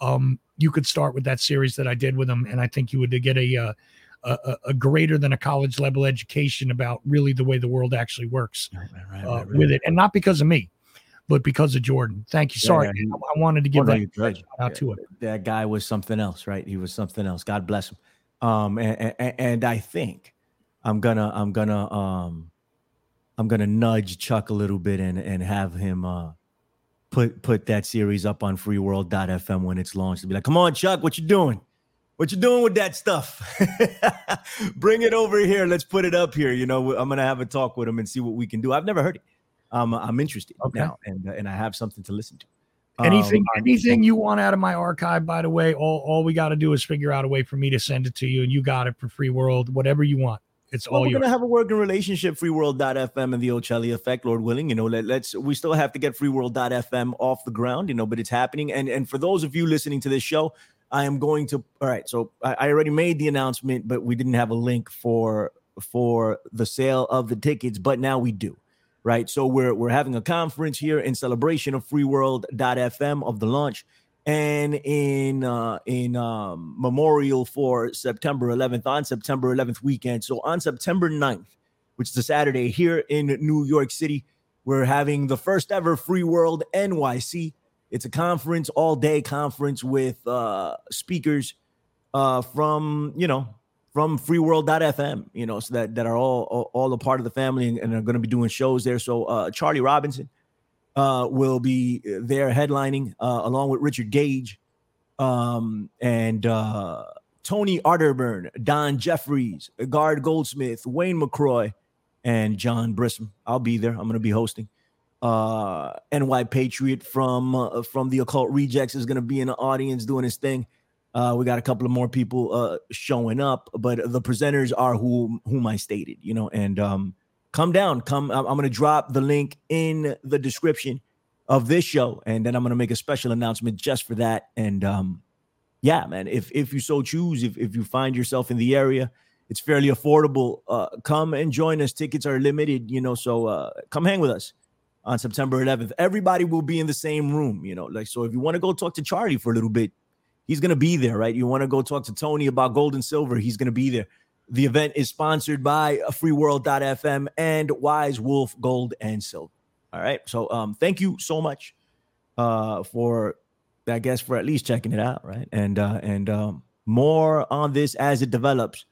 Um, you could start with that series that I did with him, and I think you would get a, uh, a, a greater than a college level education about really the way the world actually works right, right, uh, right, with it, and not because of me, but because of Jordan. Thank you. Sorry, yeah, I, wanted to give well, that out to it. That guy was something else, right? He was something else. God bless him. Um, and, and, and I think I'm gonna I'm gonna um I'm gonna nudge Chuck a little bit and and have him uh put put that series up on freeworld.fm when it's launched to be like, come on, Chuck, what you doing? What you doing with that stuff? Bring it over here. Let's put it up here. You know, I'm gonna have a talk with him and see what we can do. I've never heard it. Um, I'm interested okay. now, and uh, and I have something to listen to. Anything, um, anything you want out of my archive, by the way, all, all we got to do is figure out a way for me to send it to you, and you got it for free world, whatever you want. It's well, all we're yours. gonna have a working relationship, freeworld.fm and the Ochelli effect, Lord willing. You know, let, let's we still have to get freeworld.fm off the ground, you know, but it's happening. And and for those of you listening to this show, I am going to all right. So I, I already made the announcement, but we didn't have a link for for the sale of the tickets, but now we do. Right. So we're we're having a conference here in celebration of freeworld.fm of the launch and in uh, in um, memorial for September 11th on September 11th weekend. So on September 9th, which is a Saturday here in New York City, we're having the first ever Free World NYC. It's a conference, all day conference with uh, speakers uh, from you know from freeworld.fm, you know, so that that are all all, all a part of the family and, and are going to be doing shows there. So uh, Charlie Robinson uh, will be there headlining uh, along with Richard Gage um, and uh, Tony Arterburn, Don Jeffries, Gard Goldsmith, Wayne McRoy, and John Brisson. I'll be there. I'm going to be hosting. Uh, NY Patriot from uh, from the Occult Rejects is going to be in the audience doing his thing. Uh, we got a couple of more people uh, showing up, but the presenters are who whom I stated, you know, and um, come down. Come, I'm, going to drop the link in the description of this show, and then I'm going to make a special announcement just for that. And um, yeah, man, if if you so choose, if if you find yourself in the area, it's fairly affordable. Uh, come and join us. Tickets are limited, you know, so uh, come hang with us on September 11th. Everybody will be in the same room, you know. Like so, if you want to go talk to Charlie for a little bit, he's going to be there, right? You want to go talk to Tony about gold and silver, he's going to be there. The event is sponsored by freeworld.fm and Wise Wolf Gold and Silver. All right. So um thank you so much uh for I guess for at least checking it out, right? And uh and um more on this as it develops.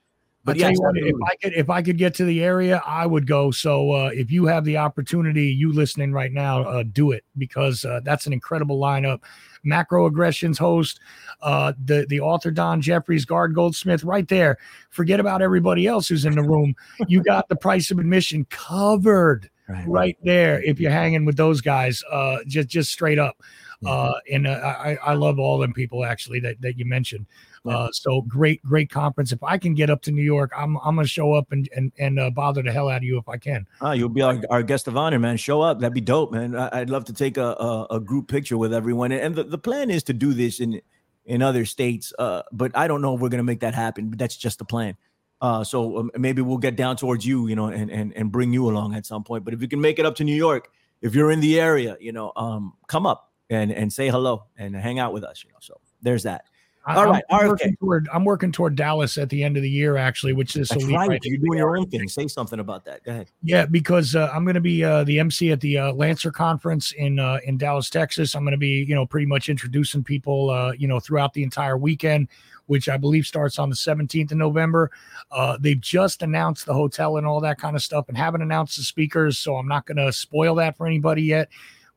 But yes, what, if I could if I could get to the area, I would go. So uh, if you have the opportunity, you listening right now, uh, do it because uh, that's an incredible lineup. Macro Aggressions host, uh, the the author Don Jeffries, Gard Goldsmith, right there. Forget about everybody else who's in the room. you got the price of admission covered right, right there if you're hanging with those guys. Uh, just just straight up. Uh, and uh, I, I love all them people actually that, that you mentioned. Uh, so great, great conference. If I can get up to New York, I'm I'm gonna show up and and and uh, bother the hell out of you if I can. Oh, you'll be our, our guest of honor, man. Show up. That'd be dope, man. I, would love to take a, a, a group picture with everyone. And the, the plan is to do this in in other states. Uh, but I don't know if we're gonna make that happen. But that's just the plan. Uh, so um, maybe we'll get down towards you, you know, and, and and bring you along at some point. But if you can make it up to New York, if you're in the area, you know, um, come up and and say hello and hang out with us, you know. So there's that. All I'm, right, I'm working toward I'm working toward Dallas at the end of the year, actually, which is That's elite right. right You're doing your own thing. Say something about that. Go ahead. Yeah, because uh, I'm going to be uh, the MC at the uh, Lancer conference in uh, in Dallas, Texas. I'm going to be, you know, pretty much introducing people, uh, you know, throughout the entire weekend, which I believe starts on the 17th of November. Uh, they've just announced the hotel and all that kind of stuff, and haven't announced the speakers, so I'm not going to spoil that for anybody yet.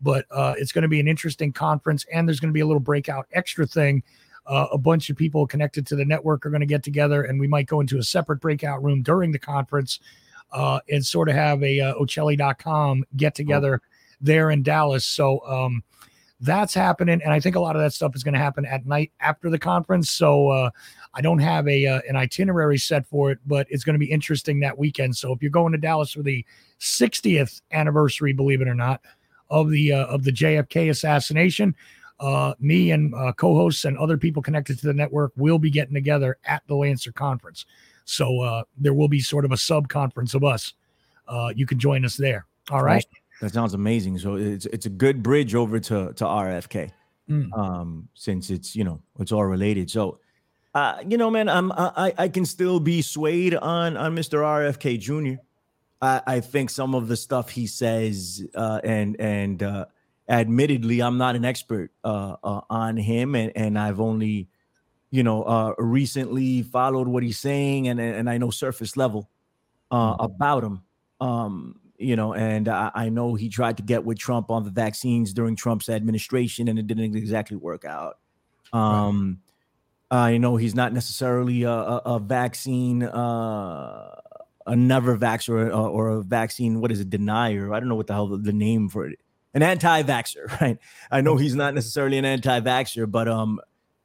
But uh, it's going to be an interesting conference, and there's going to be a little breakout extra thing. Uh, a bunch of people connected to the network are going to get together, and we might go into a separate breakout room during the conference uh, and sort of have a uh, Ochelli.com get together there in Dallas. So um, that's happening, and I think a lot of that stuff is going to happen at night after the conference. So uh, I don't have a uh, an itinerary set for it, but it's going to be interesting that weekend. So if you're going to Dallas for the 60th anniversary, believe it or not, of the uh, of the JFK assassination. Uh, me and uh, co-hosts and other people connected to the network will be getting together at the Lancer conference. So uh, there will be sort of a sub conference of us. Uh, you can join us there. All right. That sounds amazing. So it's it's a good bridge over to to RFK, Mm. um, since it's you know it's all related. So, uh, you know, man, I'm I I can still be swayed on on Mr. RFK Jr. I I think some of the stuff he says, uh, and and uh, admittedly, I'm not an expert uh, uh on him, and and I've only you know uh recently followed what he's saying, and and I know surface level uh about him. Um, you know, and I, I know he tried to get with Trump on the vaccines during Trump's administration, and it didn't exactly work out. Um, I know he's not necessarily a, a, a vaccine, uh, a never vax or, or a vaccine. What is it? Denier. I don't know what the hell the, the name for it. An anti-vaxxer, right? I know he's not necessarily an anti-vaxxer, but um,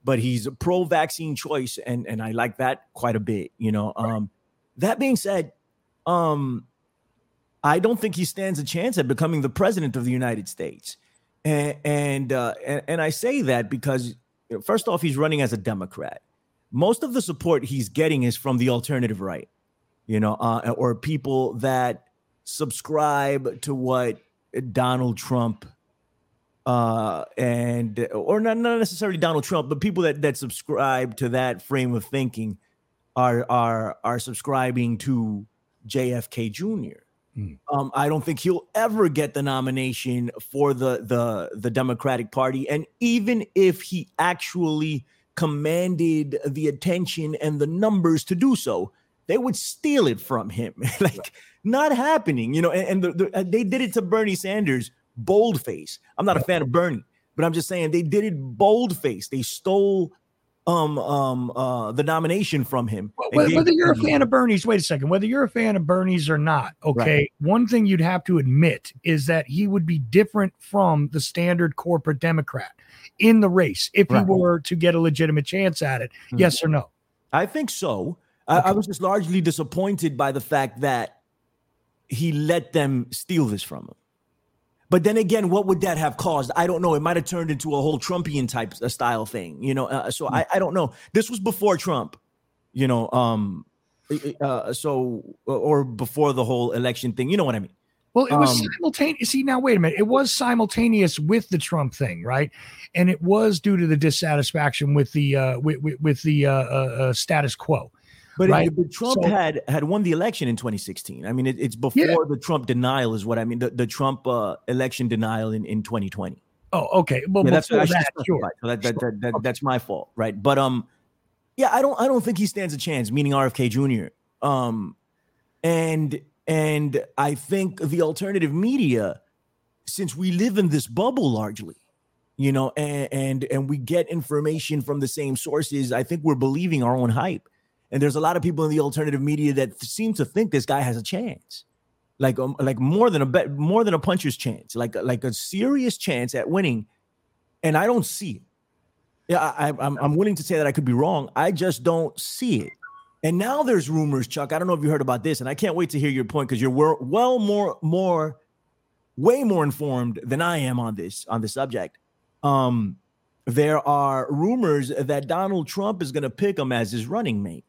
but he's a pro-vaccine choice, and and I like that quite a bit. You know, um, that being said, um, I don't think he stands a chance at becoming the president of the United States. And and uh, and, and I say that because you know, first off, he's running as a Democrat. Most of the support he's getting is from the alternative right, you know, uh, or people that subscribe to what Donald Trump uh and or not, not necessarily Donald Trump, but people that that subscribe to that frame of thinking are are are subscribing to JFK Jr. Hmm. Um, I don't think he'll ever get the nomination for the the the Democratic Party, and even if he actually commanded the attention and the numbers to do so, they would steal it from him. like not happening, you know. And, and the, the, uh, they did it to Bernie Sanders, boldface. I'm not a fan of Bernie, but I'm just saying they did it boldface. They stole um um uh the nomination from him. and Whether, you're a fan of Bernie's, wait a second. Whether you're a fan of Bernie's or not, okay. One thing you'd have to admit is that he would be different from the standard corporate Democrat in the race if Right. he were to get a legitimate chance at it. Mhm. Yes or no? I think so. I, I was just largely disappointed by the fact that he let them steal this from him. But then again, what would that have caused? I don't know. It might have turned into a whole Trumpian type uh, style thing, you know. Uh, so I, I don't know. This was before Trump, you know. Um, uh, so or before the whole election thing, you know what I mean? Well, it was Um, simultaneous. See, now wait a minute. It was simultaneous with the Trump thing, right? And it was due to the dissatisfaction with the uh, with, with, with the uh, uh, uh, status quo. But, it- Right. but Trump So- had had won the election in 2016. I mean, it, it's before Yeah. the Trump denial is what I mean. The, the Trump uh, election denial in, in 2020. Oh, okay. Well, yeah, that's I that, sure. So that, that, that, that- that's my fault, right? But um, yeah, I don't I don't think he stands a chance. Meaning RFK Jr. Um, and and I think the alternative media, since we live in this bubble largely, you know, and and and we get information from the same sources, I think we're believing our own hype. And there's a lot of people in the alternative media that seem to think this guy has a chance, like um, like more than a bet, more than a puncher's chance, like like a serious chance at winning. And I don't see it. Yeah, I, I'm I'm willing to say that I could be wrong. I just don't see it. And now there's rumors, Chuck. I don't know if you heard about this, and I can't wait to hear your point because you're well more more way more informed than I am on this on the subject. Um, there are rumors that Donald Trump is going to pick him as his running mate,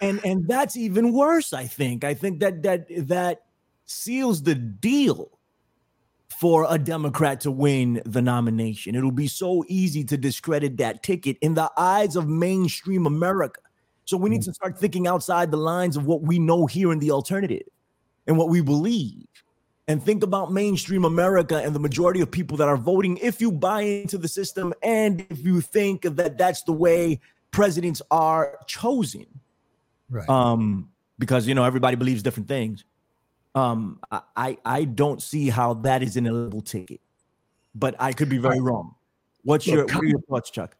and and that's even worse. I think. I think that that that seals the deal for a Democrat to win the nomination. It'll be so easy to discredit that ticket in the eyes of mainstream America. So we need mm. to start thinking outside the lines of what we know here in the alternative and what we believe. And think about mainstream America and the majority of people that are voting if you buy into the system and if you think that that's the way presidents are chosen. Right. Um, because you know everybody believes different things. Um, I I, I don't see how that is an illegal ticket, but I could be very wrong. What's Look, your, com- what are your thoughts, Chuck?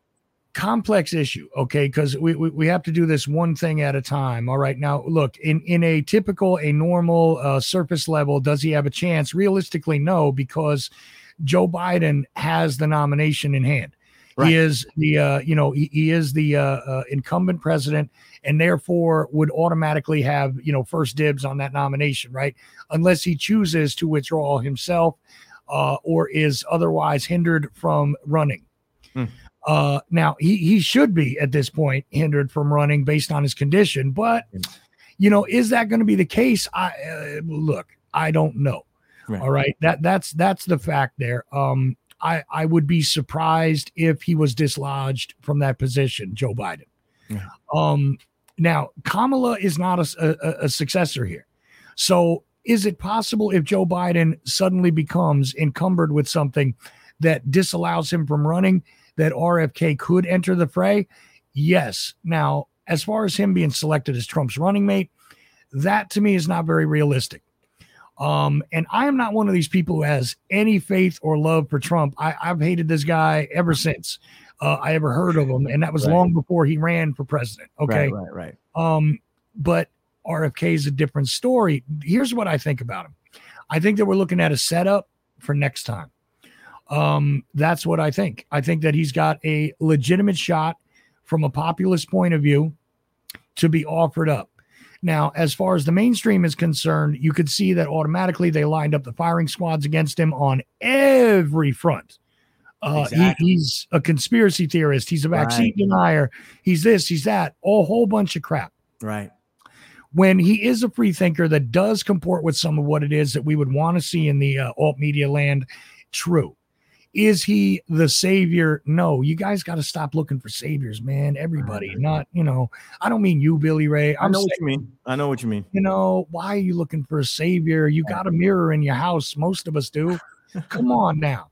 complex issue okay because we, we we have to do this one thing at a time all right now look in in a typical a normal uh, surface level does he have a chance realistically no because joe biden has the nomination in hand Right. he is the uh, you know he, he is the uh, uh, incumbent president and therefore would automatically have you know first dibs on that nomination right unless he chooses to withdraw himself uh, or is otherwise hindered from running Hmm. uh, now he he should be at this point hindered from running based on his condition, but Hmm. you know, is that going to be the case? I uh, look, I don't know. Right. All right, that that's that's the fact there. Um, I I would be surprised if he was dislodged from that position, Joe Biden. Yeah. Um, now Kamala is not a, a, a successor here, so is it possible if Joe Biden suddenly becomes encumbered with something that disallows him from running? that RFK could enter the fray? Yes. Now, as far as him being selected as Trump's running mate, that to me is not very realistic. Um, and I am not one of these people who has any faith or love for Trump. I, I've hated this guy ever since uh, I ever heard of him, and that was Right. long before he ran for president. Okay. Right, right, right. Um, but RFK is a different story. Here's what I think about him. I think that we're looking at a setup for next time. Um, that's what I think. I think that he's got a legitimate shot from a populist point of view to be offered up. Now, as far as the mainstream is concerned, you could see that automatically they lined up the firing squads against him on every front. Uh, he- he's a conspiracy theorist. He's a vaccine Right. denier. He's this, he's that, a whole bunch of crap Right. when he is a free thinker that does comport with some of what it is that we would want to see in the uh, alt media land, true. Is he the savior? No, you guys got to stop looking for saviors, man. Everybody, not you know. I don't mean you, Billy Ray. I I'm know saying, what you mean. I know what you mean. you know, why are you looking for a savior? You got a mirror in your house. Most of us do. Come on now.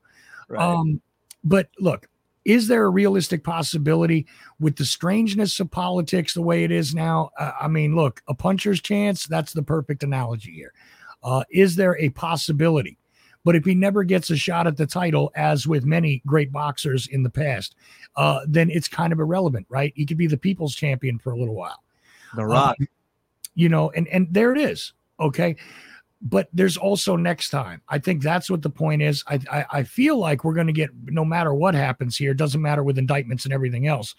Right. Um, but look, is there a realistic possibility with the strangeness of politics the way it is now? Uh, I mean, look, a puncher's chance, that's the perfect analogy here. Uh, is there a possibility? But if he never gets a shot at the title, as with many great boxers in the past, uh, then it's kind of irrelevant, right? He could be the people's champion for a little while the Rock. you know, and and there it is. Okay. But there's also next time. I think that's what the point is. I I, I feel like we're going to get no matter what happens here. It doesn't matter with indictments and everything else,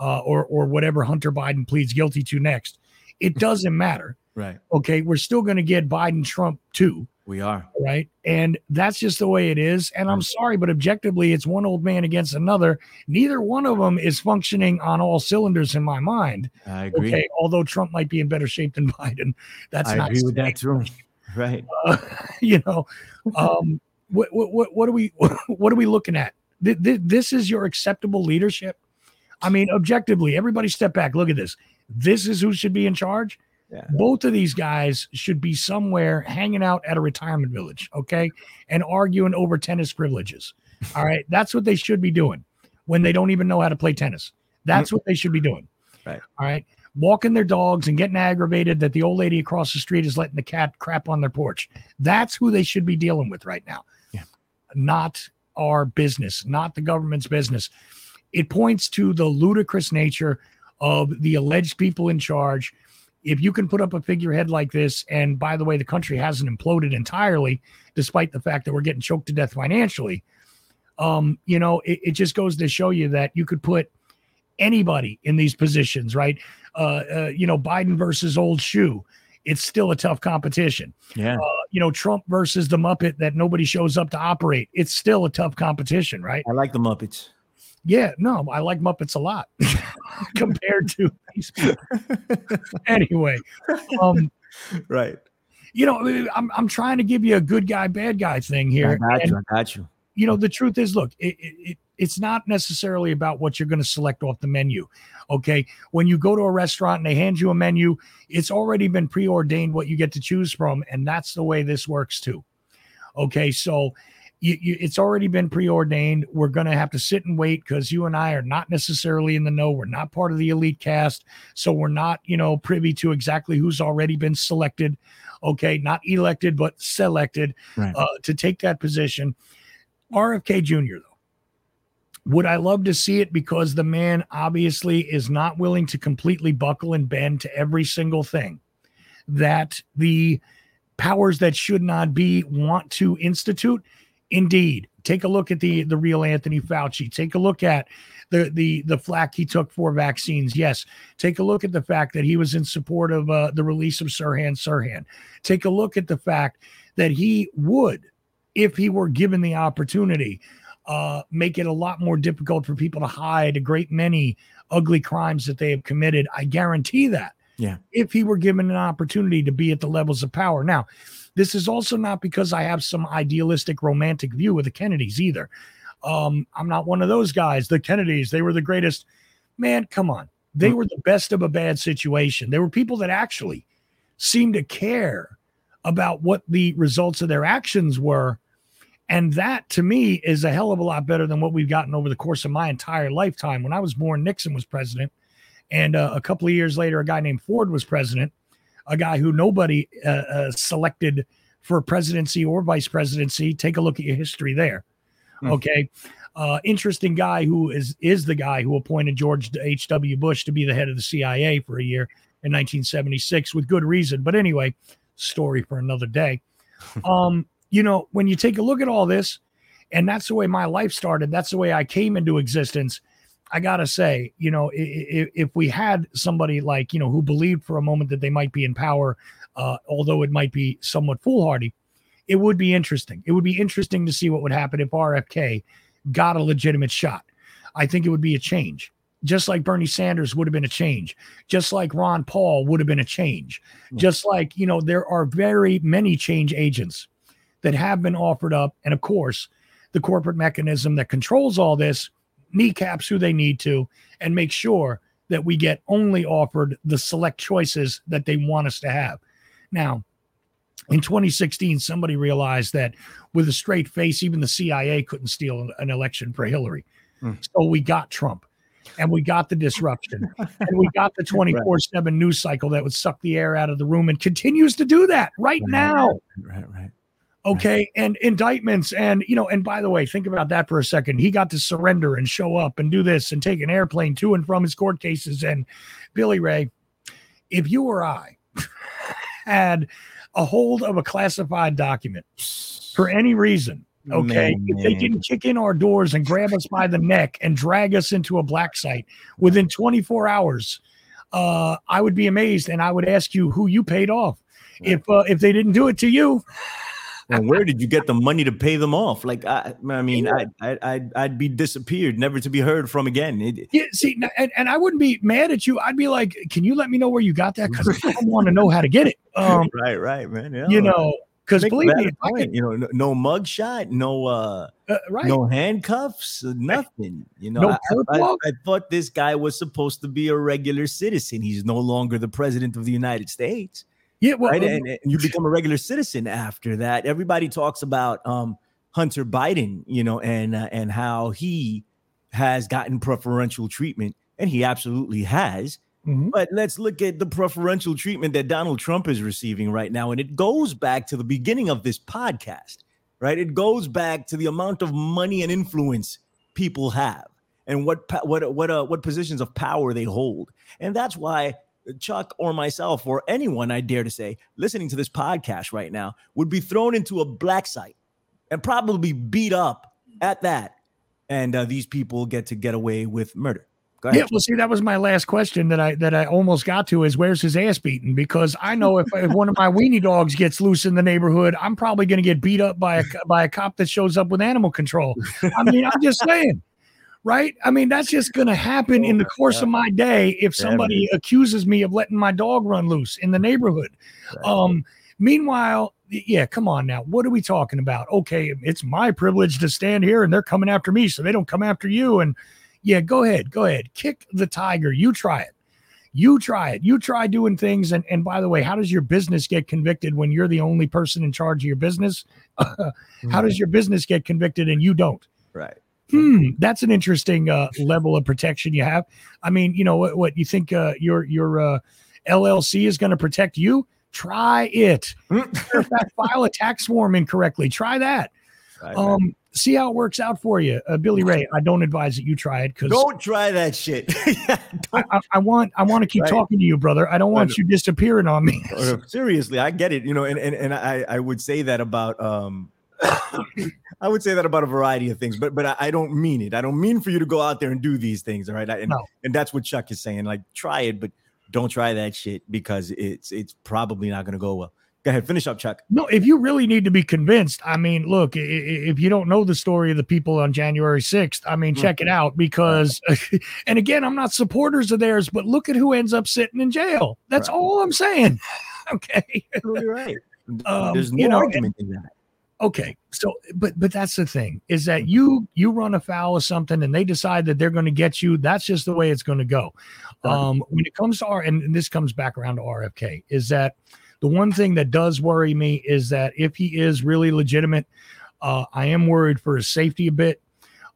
uh, or or whatever Hunter Biden pleads guilty to next. It doesn't matter. right. Okay, we're still going to get Biden Trump too, We are. right? And that's just the way it is. And I'm sorry, but objectively, it's one old man against another. Neither one of them is functioning on all cylinders in my mind. I agree. Okay, although Trump might be in better shape than Biden, that's I not agree with that too. Right. uh, you know, um, what, what what what are we what are we looking at? Th- th- This is your acceptable leadership. I mean, objectively, everybody step back. Look at this. This is who should be in charge. Yeah. Both of these guys should be somewhere hanging out at a retirement village, okay, and arguing over tennis privileges. All right, that's what they should be doing when they don't even know how to play tennis. That's what they should be doing. Right. All right. Walking their dogs and getting aggravated that the old lady across the street is letting the cat crap on their porch. That's who they should be dealing with right now. Yeah. Not our business, not the government's business. It points to the ludicrous nature of the alleged people in charge. If you can put up a figurehead like this, and by the way, the country hasn't imploded entirely, despite the fact that we're getting choked to death financially. Um, you know, it, it just goes to show you that you could put anybody in these positions, right? Uh, uh, you know, Biden versus old shoe. It's still a tough competition. Yeah. Uh, you know, Trump versus the Muppet that nobody shows up to operate. It's still a tough competition, right? I like the Muppets. Yeah, no, I like Muppets a lot compared to these people. anyway, um, Right. you know, I'm I'm trying to give you a good guy, bad guy thing here. I got And, you. I got you. you know, the truth is, look, it, it, it- it's not necessarily about what you're going to select off the menu. Okay. When you go to a restaurant and they hand you a menu, it's already been preordained what you get to choose from. And that's the way this works too. Okay. So you, you, it's already been preordained. We're going to have to sit and wait because you and I are not necessarily in the know. We're not part of the elite cast. So we're not, you know, privy to exactly who's already been selected. Okay. Not elected, but selected Right. uh, to take that position. RFK Jr., though, would I love to see it because the man obviously is not willing to completely buckle and bend to every single thing that the powers that should not be want to institute? Indeed. Take a look at the the real Anthony Fauci. Take a look at the the the flack he took for vaccines. Yes. Take a look at the fact that he was in support of uh, the release of Sirhan Sirhan. Take a look at the fact that he would, if he were given the opportunity, uh, make it a lot more difficult for people to hide a great many ugly crimes that they have committed. I guarantee that. Yeah. If he were given an opportunity to be at the levels of power. Now, this is also not because I have some idealistic romantic view of the Kennedys either. Um, I'm not one of those guys. The Kennedys, they were the greatest. Man, come on. They Mm. were the best of a bad situation. They were people that actually seemed to care about what the results of their actions were. And that to me is a hell of a lot better than what we've gotten over the course of my entire lifetime. When I was born, Nixon was president. And uh, a couple of years later, a guy named Ford was president, a guy who nobody uh, uh, selected for presidency or vice presidency. Take a look at your history there. Hmm. Okay. Uh, interesting guy who is is the guy who appointed George H.W. Bush to be the head of the CIA for a year in 1976 with good reason. But anyway, story for another day. Um, you know, when you take a look at all this, and that's the way my life started, that's the way I came into existence. I gotta say, you know, if, if we had somebody like, you know, who believed for a moment that they might be in power, uh, although it might be somewhat foolhardy, it would be interesting. It would be interesting to see what would happen if RFK got a legitimate shot. I think it would be a change, just like Bernie Sanders would have been a change, just like Ron Paul would have been a change, Yeah. just like, you know, there are very many change agents that have been offered up. And of course, the corporate mechanism that controls all this kneecaps who they need to and make sure that we get only offered the select choices that they want us to have. Now, in 2016, somebody realized that with a straight face, even the CIA couldn't steal an- election for Hillary. Hmm. So we got Trump and we got the disruption and we got the 24 7 news cycle that would suck the air out of the room and continues to do that right Right. now Right, right. Okay and indictments and you know and by the way think about that for a second. He got to surrender and show up and do this and take an airplane to and from his court cases. And billy ray if you or i had a hold of a classified document for any reason okay Man, if they man. didn't kick in our doors and grab us by the neck and drag us into a black site within 24 hours uh i would be amazed and i would ask you who you paid off. If uh, if they didn't do it to you and where did you get the money to pay them off? Like, I, I mean, I, I, I'd, I'd be disappeared, never to be heard from again. It, Yeah, see, and, and I wouldn't be mad at you. I'd be like, can you let me know where you got that? Because I want to know how to get it. Um, right, right, man. Yeah. you know, because believe me, could, you know, no, no mug shot, no, uh, uh, right? no handcuffs, uh, nothing. You know, No I, I. I thought this guy was supposed to be a regular citizen. He's no longer the president of the United States. Yeah, well, right? uh, And, and you become a regular citizen after that. Everybody talks about um, Hunter Biden, you know, and uh, and how he has gotten preferential treatment, and he absolutely has. mhm. But let's look at the preferential treatment that Donald Trump is receiving right now, and it goes back to the beginning of this podcast, right? It goes back to the amount of money and influence people have, and what what what uh, what positions of power they hold, and that's why Chuck or myself or anyone I dare to say listening to this podcast right now would be thrown into a black site and probably beat up at that, and uh, these people get to get away with murder. Go ahead. yeah. Well, see, that was my last question that I that I almost got to is where's his ass beaten? Because I know if, if one of my weenie dogs gets loose in the neighborhood, I'm probably going to get beat up by a by a cop that shows up with animal control. I mean, I'm just saying. Right? I mean, that's just going to happen in the course of my day if Yeah, somebody accuses me of letting my dog run loose in the neighborhood. Right. Um, Meanwhile, yeah, come on now. What are we talking about? Okay, it's my privilege to stand here and they're coming after me, so they don't come after you. And yeah, go ahead, go ahead. Kick the tiger. You try it. You try it. You try doing things. And, and by the way, how does your business get convicted when you're the only person in charge of your business? how does your business get convicted and you don't? Right. Hmm, that's an interesting uh, level of protection you have. I mean, you know what? What you think uh, your your uh, LLC is going to protect you? Try it. Matter fact, file a tax form incorrectly. Try that. Right, Um, see how it works out for you, uh, Billy Ray. I don't advise that you try it because Don't try that shit. I, I, I want I want to keep Right. talking to you, brother. I don't want know. you disappearing on me. Uh, Seriously, I get it. You know, and and, and I I would say that about um I would say that about a variety of things, but but I, I don't mean it. I don't mean for you to go out there and do these things. All right. I- And No. and that's what Chuck is saying. Like try it, but don't try that shit because it's it's probably not gonna go well. Go ahead, finish up, Chuck. No, if you really need to be convinced, I mean, look, if you don't know the story of the people on January 6th, I mean, check it out because, and again, I'm not supporters of theirs, but look at who ends up sitting in jail. That's Right. all I'm saying. okay. Absolutely right. Um, There's no you know, argument in that. Okay so but but that's the thing is that you you run afoul of something and they decide that they're going to get you that's just the way it's going to go um when it comes to our and, and this comes back around to rfk is that the one thing that does worry me is that if he is really legitimate uh i am worried for his safety a bit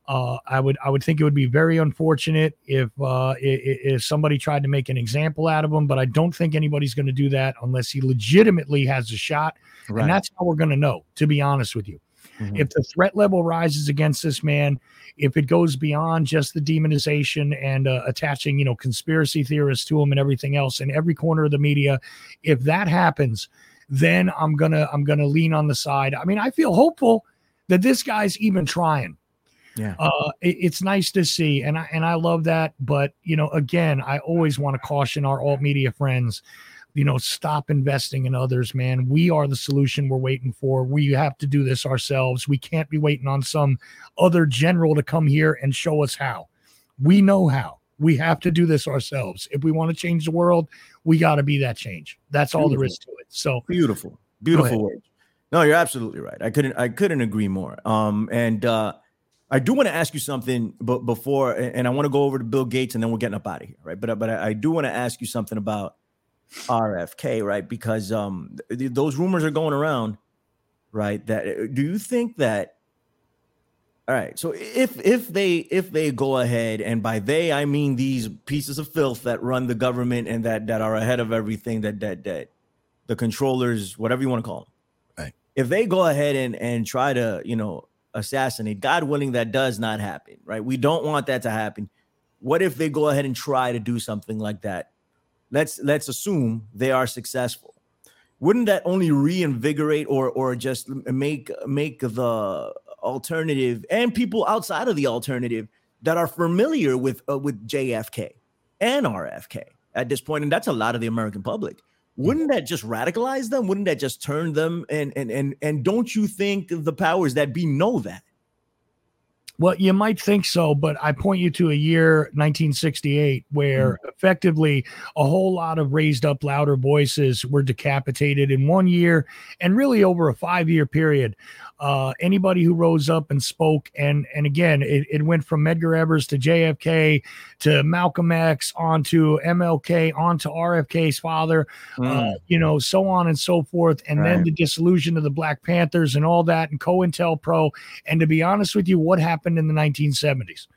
uh, I would I would think it would be very unfortunate if uh, if somebody tried to make an example out of him, but I don't think anybody's going to do that unless he legitimately has a shot. And that's how we're going to know to be honest with you. Mhm. if the threat level rises against this man if it goes beyond just the demonization and uh, attaching you know conspiracy theorists to him and everything else in every corner of the media if that happens then i'm gonna i'm gonna lean on the side. I mean i feel hopeful that this guy's even trying Yeah. uh it- it's nice to see and i and i love that but you know again i always want to caution our alt media friends you know stop investing in others man. We are the solution we're waiting for. We have to do this ourselves. We can't be waiting on some other general to come here and show us how. We know how. We have to do this ourselves. If we want to change the world we got to be that change. That's all there is to it. So Beautiful, beautiful words. No, you're absolutely right. I couldn't, I couldn't agree more. Um, and uh, I do want to ask you something, but before, and I want to go over to Bill Gates, and then we're getting up out of here, right? But but I, I do want to ask you something about RFK, right? Because um, th- those rumors are going around, right? That uh, do you think that? All right, so if if they if they go ahead, and by they I mean these pieces of filth that run the government and that that are ahead of everything that that that the controllers, whatever you want to call them. Right. If they go ahead and and try to, you know, assassinate, God willing, that does not happen, right? We don't want that to happen. What if they go ahead and try to do something like that? Let's let's assume they are successful. Wouldn't that only reinvigorate or or just make make the alternative and people outside of the alternative that are familiar with uh, with JFK and RFK at this point, and that's a lot of the American public wouldn't that just radicalize them? Wouldn't that just turn them and and and and don't you think the powers that be know that? Well, you might think so, but I point you to a year 1968 where mm. effectively a whole lot of raised up louder voices were decapitated in one year and really over a five year period. Uh, anybody who rose up and spoke, and and again, it, it went from Medgar Evers to JFK to Malcolm X onto MLK onto RFK's father, uh, you know, so on and so forth. And then the dissolution of the Black Panthers and all that, and COINTELPRO. And to be honest with you, what happened in the 1970s?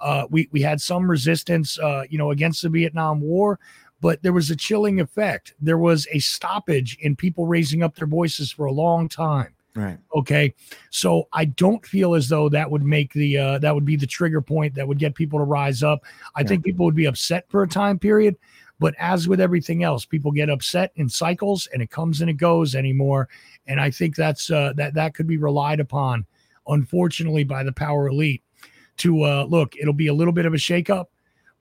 Uh, we we had some resistance, uh, you know, against the Vietnam War, but there was a chilling effect. There was a stoppage in people raising up their voices for a long time. Right Okay, so I don't feel as though that would make the uh, that would be the trigger point that would get people to rise up. I Yeah. think people would be upset for a time period, but as with everything else, people get upset in cycles, and it comes and it goes anymore. And I think that's uh, that that could be relied upon, unfortunately, by the power elite. To uh, look, it'll be a little bit of a shakeup,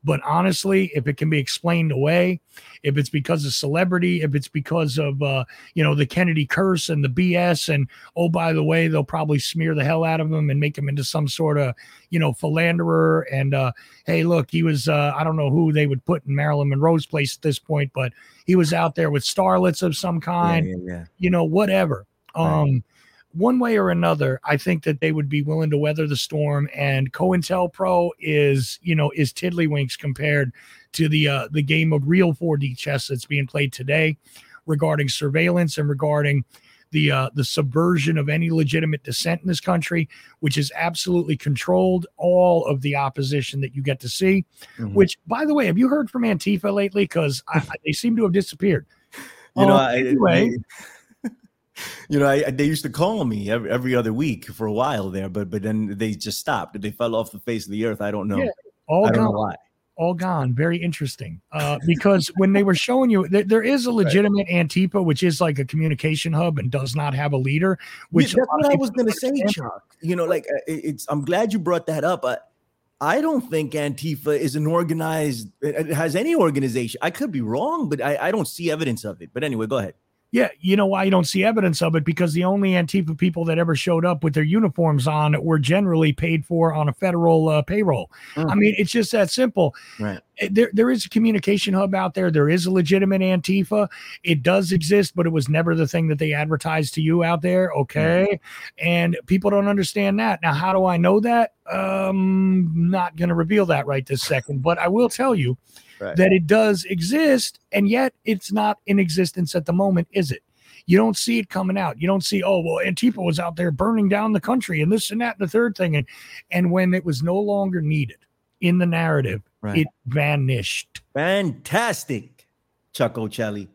But honestly, if it can be explained away, if it's because of celebrity, if it's because of uh, you know the Kennedy curse and the BS, and oh by the way, they'll probably smear the hell out of him and make him into some sort of you know philanderer. And uh, hey, look, he was uh, I don't know who they would put in Marilyn Monroe's place at this point, but he was out there with starlets of some kind. Yeah, yeah, yeah. You know, whatever. Right. One way or another, I think that they would be willing to weather the storm. And COINTELPRO is, you know, is tiddlywinks compared to the uh, the game of real 4D chess that's being played today, regarding surveillance and regarding the uh, the subversion of any legitimate dissent in this country, which is absolutely controlled all of the opposition that you get to see. Mhm. Which, by the way, have you heard from Antifa lately? Because they seem to have disappeared. You know, Uh, I, anyway. You know, I, I- they used to call me every, every other week for a while there, but but then they just stopped. They fell off the face of the earth. I don't know. Yeah, All I don't know gone. why. all gone. Very interesting. Uh, because when they were showing you, there, there is a legitimate Antifa, which is like a communication hub and does not have a leader. Which Yeah, that's a lot of what I was going to say. Chuck. You know, like uh, it's. I'm glad you brought that up. I, I don't think Antifa is an organized. It it has any organization. I could be wrong, but I, I don't see evidence of it. But anyway, go ahead. Yeah, you know why you don't see evidence of it? Because the only Antifa people that ever showed up with their uniforms on were generally paid for on a federal uh, payroll. Mm. I mean, it's just that simple. Right. Eh, There, there is a communication hub out there. There is a legitimate Antifa. It does exist, but it was never the thing that they advertised to you out there. Okay. And people don't understand that. Now, how do I know that? Um, not going to reveal that right this second, but I will tell you Right. that it does exist, and yet it's not in existence at the moment, is it? You don't see it coming out. You don't see, oh, well, Antifa was out there burning down the country and this and that and the third thing. And and when it was no longer needed in the narrative, Right. it vanished. Fantastic, Chuck Ochelli.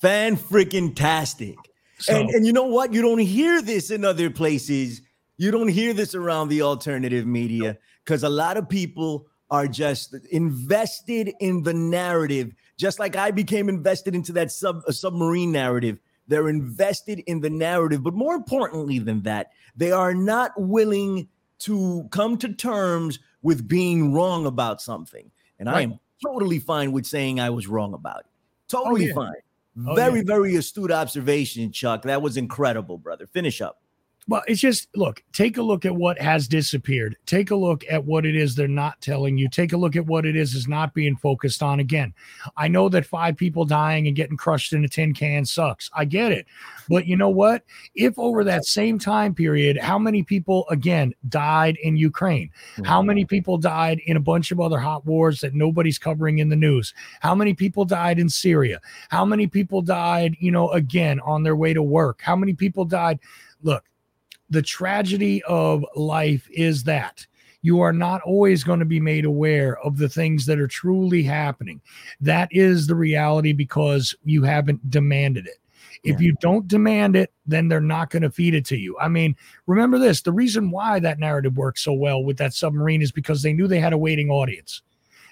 Fan freaking tastic. So And and you know what? You don't hear this in other places. You don't hear this around the alternative media because a lot of people are just invested in the narrative, just like I became invested into that sub submarine narrative. They're invested in the narrative, but more importantly than that, they are not willing to come to terms with being wrong about something. And I am totally fine with saying I was wrong about it. Totally oh, yeah. fine. Oh, very, yeah. very astute observation, Chuck. That was incredible, brother. Finish up. Well, it's just look, take a look at what has disappeared. Take a look at what it is they're not telling you. Take a look at what it is is not being focused on. Again, I know that five people dying and getting crushed in a tin can sucks. I get it. But you know what? If over that same time period, how many people again died in Ukraine? How mm-hmm. many people died in a bunch of other hot wars that nobody's covering in the news? How many people died in Syria? How many people died, you know, again on their way to work? How many people died? Look, the tragedy of life is that you are not always going to be made aware of the things that are truly happening. That is the reality because you haven't demanded it. If Yeah. you don't demand it, then they're not going to feed it to you. I mean, remember this the reason why that narrative worked so well with that submarine is because they knew they had a waiting audience.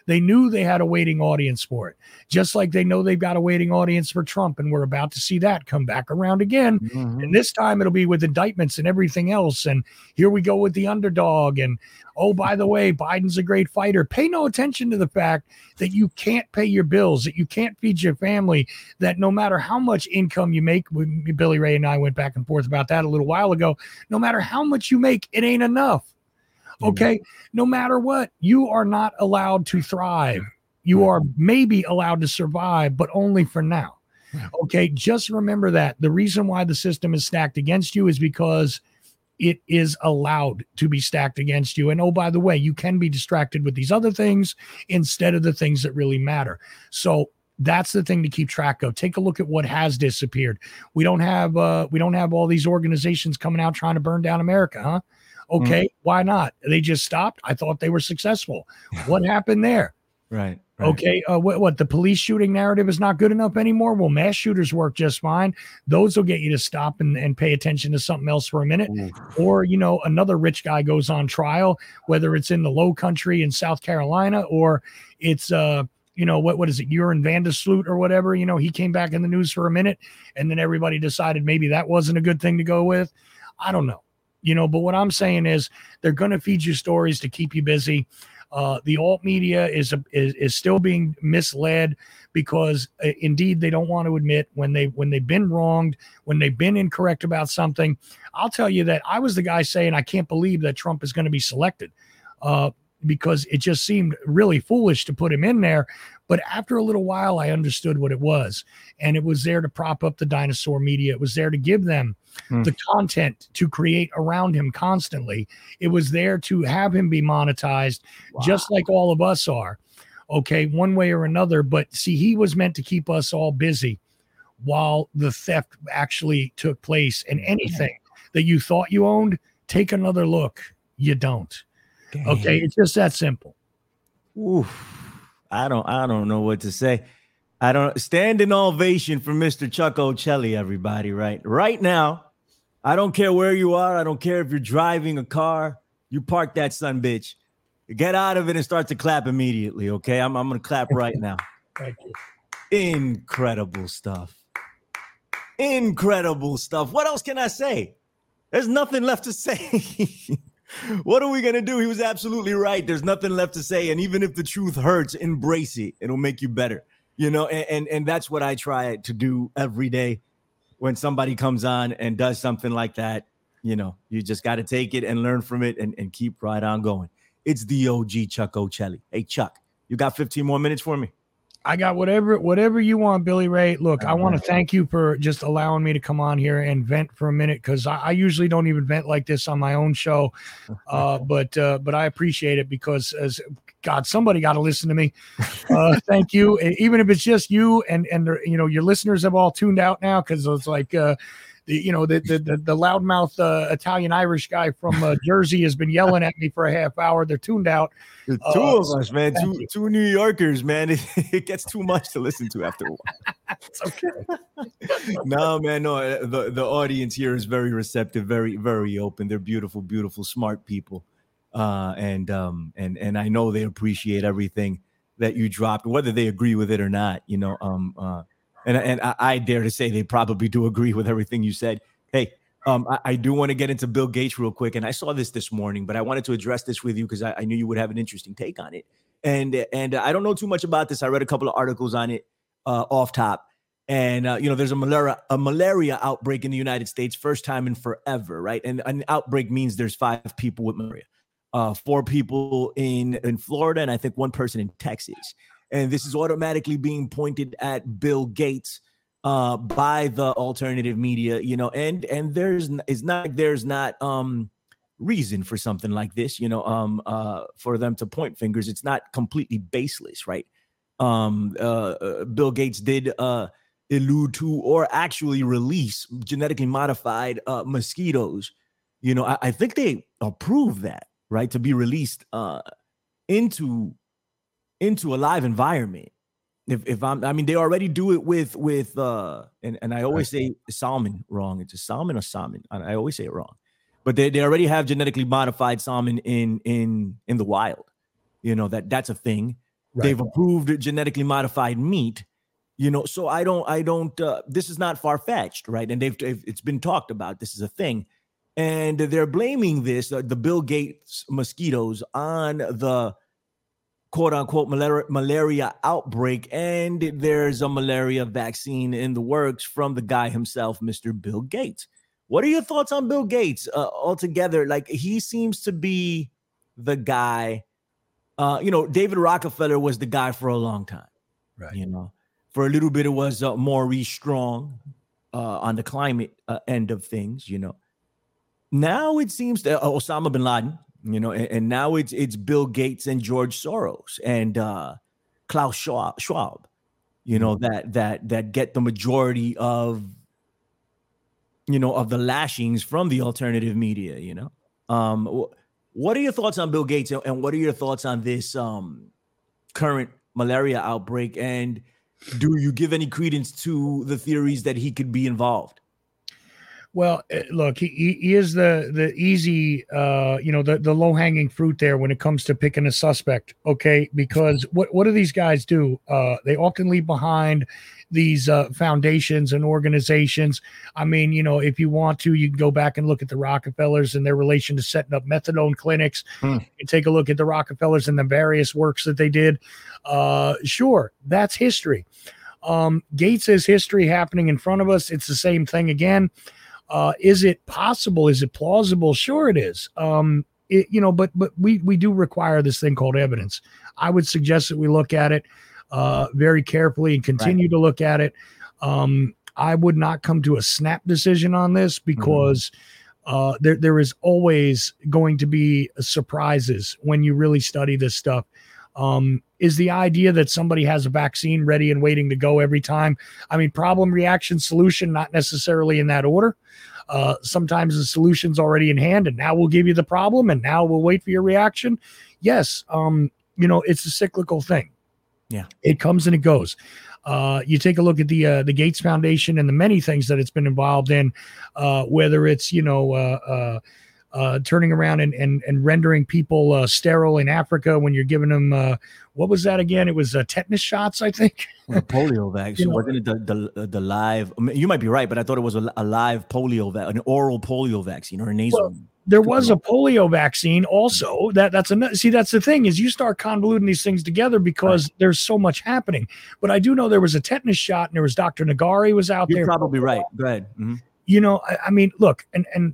They knew they had a waiting audience for it, just like they know they've got a waiting audience for Trump. And we're about to see that come back around again. Mhm. And this time it'll be with indictments and everything else. And here we go with the underdog. And oh, by the way, Biden's a great fighter. Pay no attention to the fact that you can't pay your bills, that you can't feed your family, that no matter how much income you make, Billy Ray and I went back and forth about that a little while ago, no matter how much you make, it ain't enough. Okay. No matter what, you are not allowed to thrive. You are maybe allowed to survive, but only for now. Okay. Just remember that the reason why the system is stacked against you is because it is allowed to be stacked against you. And oh, by the way, you can be distracted with these other things instead of the things that really matter. So that's the thing to keep track of. Take a look at what has disappeared. We don't have uh we don't have all these organizations coming out trying to burn down America, huh? Okay, why not? They just stopped. I thought they were successful. What happened there? Right. right. Okay, uh, what, what the police shooting narrative is not good enough anymore? Well, mass shooters work just fine. Those will get you to stop and, and pay attention to something else for a minute. Ooh. Or, you know, another rich guy goes on trial, whether it's in the low country in South Carolina or it's, uh, you know, what, what is it, Joran van der Sloot or whatever? You know, he came back in the news for a minute and then everybody decided maybe that wasn't a good thing to go with. I don't know you know but what i'm saying is they're going to feed you stories to keep you busy Uh, the alt media is, is is still being misled because uh, indeed they don't want to admit when they when they've been wronged, when they've been incorrect about something. I'll tell you that I was the guy saying I can't believe that Trump is going to be selected. Uh, because it just seemed really foolish to put him in there. But after a little while, I understood what it was. And it was there to prop up the dinosaur media. It was there to give them hmm. the content to create around him constantly. It was there to have him be monetized, wow. just like all of us are. Okay, one way or another. But see, he was meant to keep us all busy while the theft actually took place. And anything that you thought you owned, take another look. You don't. Dang. Okay, it's just that simple. Oof. I don't I don't know what to say. I don't stand in ovation for Mr. Chuck Ochelli, everybody, right? Right now, I don't care where you are. I don't care if you're driving a car. You park that son bitch. Get out of it and start to clap immediately. Okay. I'm, I'm gonna clap right now. Thank you. Incredible stuff. Incredible stuff. What else can I say? There's nothing left to say. what are we gonna do? He was absolutely right. There's nothing left to say, and even if the truth hurts, embrace it. It'll make you better. You know, and and, and that's what I try to do every day. When somebody comes on and does something like that, you know, you just got to take it and learn from it and, and keep right on going. It's the OG Chuck Ochelli. Hey, Chuck, you got 15 more minutes for me? I got whatever whatever you want, Billy Ray. Look, I want to thank you for just allowing me to come on here and vent for a minute because I, I, usually don't even vent like this on my own show. Uh, but uh, but I appreciate it because as God, somebody got to listen to me. Uh, thank you, even if it's just you and and you know your listeners have all tuned out now because it's like uh, the you know the the the, the loudmouth uh, Italian Irish guy from uh, Jersey has been yelling at me for a half hour. They're tuned out. two uh, of us, man. Two you. two New Yorkers, man. It, it, gets too much to listen to after a while. it's okay. no, man. No, uh, the the audience here is very receptive, very very open. They're beautiful, beautiful, smart people, uh, and um and and I know they appreciate everything that you dropped, whether they agree with it or not. You know, um. Uh, and and I, I, dare to say they probably do agree with everything you said. Hey, um, I, I do want to get into Bill Gates real quick, and I saw this this morning, but I wanted to address this with you because I, I, knew you would have an interesting take on it. And and I don't know too much about this. I read a couple of articles on it uh, off top, and uh, you know, there's a malaria a malaria outbreak in the United States, first time in forever, right? And an outbreak means there's five people with malaria, uh, four people in in Florida, and I think one person in Texas and this is automatically being pointed at Bill Gates uh, by the alternative media, you know, and and there's it's not there's not um reason for something like this, you know, um uh for them to point fingers. It's not completely baseless, right? Um uh, uh Bill Gates did uh allude to or actually release genetically modified uh mosquitoes. You know, I, I think they approved that, right, to be released uh into into a live environment. If if I'm, I mean, they already do it with with uh, and and I always say salmon wrong. It's a salmon or salmon. I, always say it wrong, but they they already have genetically modified salmon in in in the wild. You know that that's a thing. Right. They've approved genetically modified meat. You know, so I don't I don't. Uh, this is not far fetched, right? And they've, they've it's been talked about. This is a thing and they're blaming this uh, the bill gates mosquitoes on the quote unquote malaria, malaria outbreak, and there's a malaria vaccine in the works from the guy himself, Mr. Bill Gates. What are your thoughts on Bill Gates uh, altogether? Like he seems to be the guy. Uh, you know, David Rockefeller was the guy for a long time. Right. You know, for a little bit it was uh, Maurice Strong uh, on the climate uh, end of things. You know, now it seems that uh, Osama bin Laden you know, and, and, now it's it's Bill Gates and George Soros and uh, Klaus Schwab, Schwab, you know, mm-hmm. that that that get the majority of you know of the lashings from the alternative media. You know, um, what are your thoughts on Bill Gates and what are your thoughts on this um, current malaria outbreak? And do you give any credence to the theories that he could be involved? Well, uh, look, he, he is the the easy, uh, you know, the the low hanging fruit there when it comes to picking a suspect. Okay, because what what do these guys do? Uh, they often leave behind these uh, foundations and organizations. I mean, you know, if you want to, you can go back and look at the Rockefellers and their relation to setting up methadone clinics, Hmm. and take a look at the Rockefellers and the various works that they did. Uh, sure, that's history. Um, Gates's history happening in front of us. It's the same thing again. Uh, is it possible? Is it plausible? Sure, it is. Um, it, you know, but but we we do require this thing called evidence. I would suggest that we look at it uh, very carefully and continue to look at it. Um, I would not come to a snap decision on this because uh, there there is always going to be surprises when you really study this stuff. Um, is the idea that somebody has a vaccine ready and waiting to go every time? I mean, problem, reaction, solution, not necessarily in that order. Uh, sometimes the solution's already in hand, and now we'll give you the problem, and now we'll wait for your reaction. Yes, um, you know, it's a cyclical thing. Yeah. it comes and it goes. Uh, you take a look at the uh, the Gates Foundation and the many things that it's been involved in, uh, whether it's you know uh, turning around and and, and rendering people uh, sterile in Africa when you're giving them uh, what was that again? It was uh, tetanus shots, I think. Well, polio vaccine know- wasn't it the the, the live? I mean, you might be right, but I thought it was a, a live polio, va- an oral polio vaccine or a nasal. There was a polio vaccine also. That that's another. See, that's the thing is you start convoluting these things together because there's so much happening. But I do know there was a tetanus shot, and there was Dr. Nagari was out there. You're there. probably right. Go ahead. Mhm. You know, I, I mean, look, and and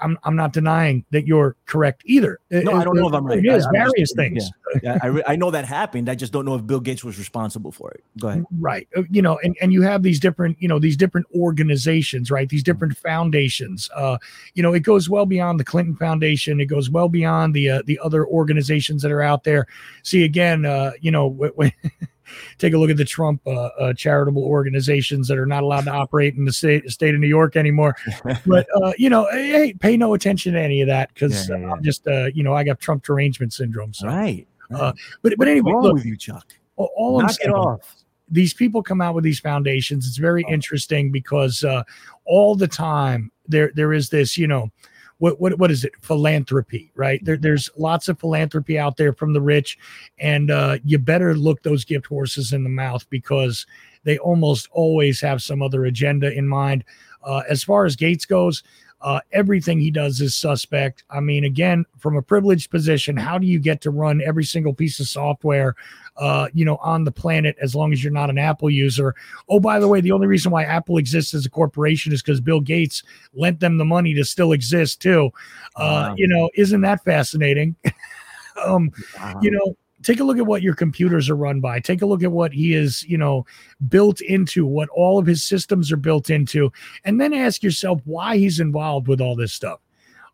I'm I'm not denying that you're correct either. No, I don't know if I'm right. It is I- I'm just- various things. Yeah, I, I know that happened. I just don't know if Bill Gates was responsible for it. Go ahead. right Uh, you know and, and you have these different you know these different organizations right these different foundations uh you know it goes well beyond the clinton foundation it goes well beyond the uh, the other organizations that are out there see again uh you know when take a look at the trump uh, uh charitable organizations that are not allowed to operate in the state, state of new york anymore but uh you know hey pay no attention to any of that because Yeah, yeah, yeah. i'm just uh you know i got trump derangement syndrome so Right. Uh, but but anyway look with you, Chuck? all, all I'm Knock it saying- off. these people come out with these foundations. It's very Oh. interesting because uh, all the time there there is this, you know, what what what is it? Philanthropy, right? There, there's lots of philanthropy out there from the rich, and uh, you better look those gift horses in the mouth because they almost always have some other agenda in mind. Uh, as far as Gates goes, uh, everything he does is suspect. I mean, again, from a privileged position, how do you get to run every single piece of software, uh, you know, on the planet as long as you're not an Apple user? Oh, by the way, the only reason why Apple exists as a corporation is because Bill Gates lent them the money to still exist too. Uh, Wow. You know, isn't that fascinating? um, Wow. you know take a look at what your computers are run by. Take a look at what he is you know built into what all of his systems are built into and then ask yourself why he's involved with all this stuff.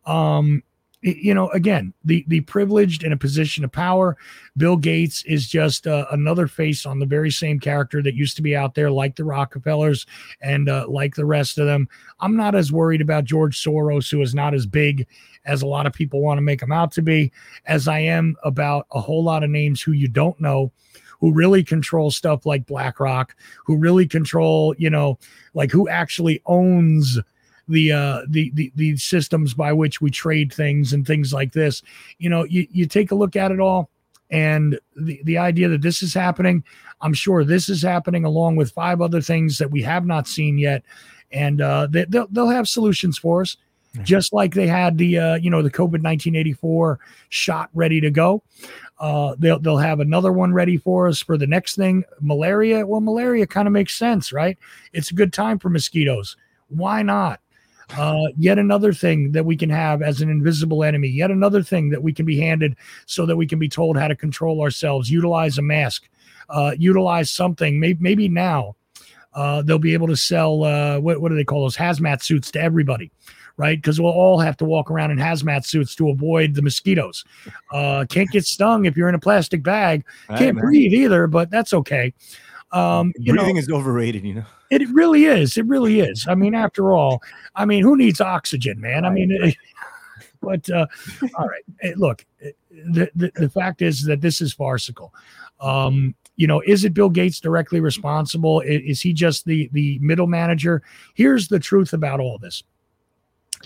Um you know again the the privileged in a position of power bill gates is just uh, another face on the very same character that used to be out there like the rockefellers and uh, like the rest of them. I'm not as worried about george soros who is not as big as a lot of people want to make him out to be as I am about a whole lot of names who you don't know who really control stuff like BlackRock, who really control, you know, like who actually owns the uh the the, the systems by which we trade things and things like this. You know, you, you take a look at it all and the, the idea that this is happening, I'm sure this is happening along with five other things that we have not seen yet. And uh, they, they'll, they'll have solutions for us just like they had the uh, you know the COVID nineteen eighty four shot ready to go. Uh, they'll they'll have another one ready for us for the next thing. Malaria. Well, malaria kind of makes sense, right? It's a good time for mosquitoes. Why not? Uh, yet another thing that we can have as an invisible enemy. Yet another thing that we can be handed so that we can be told how to control ourselves. Utilize a mask. Uh, utilize something. Maybe maybe now uh, they'll be able to sell uh, what what do they call those hazmat suits to everybody right? Because we'll all have to walk around in hazmat suits to avoid the mosquitoes. Uh, can't get stung if you're in a plastic bag. Right, Can't man. breathe either, but that's okay. Um, you know, Breathing is overrated, you know. it really is. It really is. I mean, after all, I mean, who needs oxygen, man? I mean, it, but uh, all right. Eh, Look, eh, the, the the fact is that this is farcical. Um, you know, is it Bill Gates directly responsible? I- Is he just the the middle manager? Here's the truth about all this.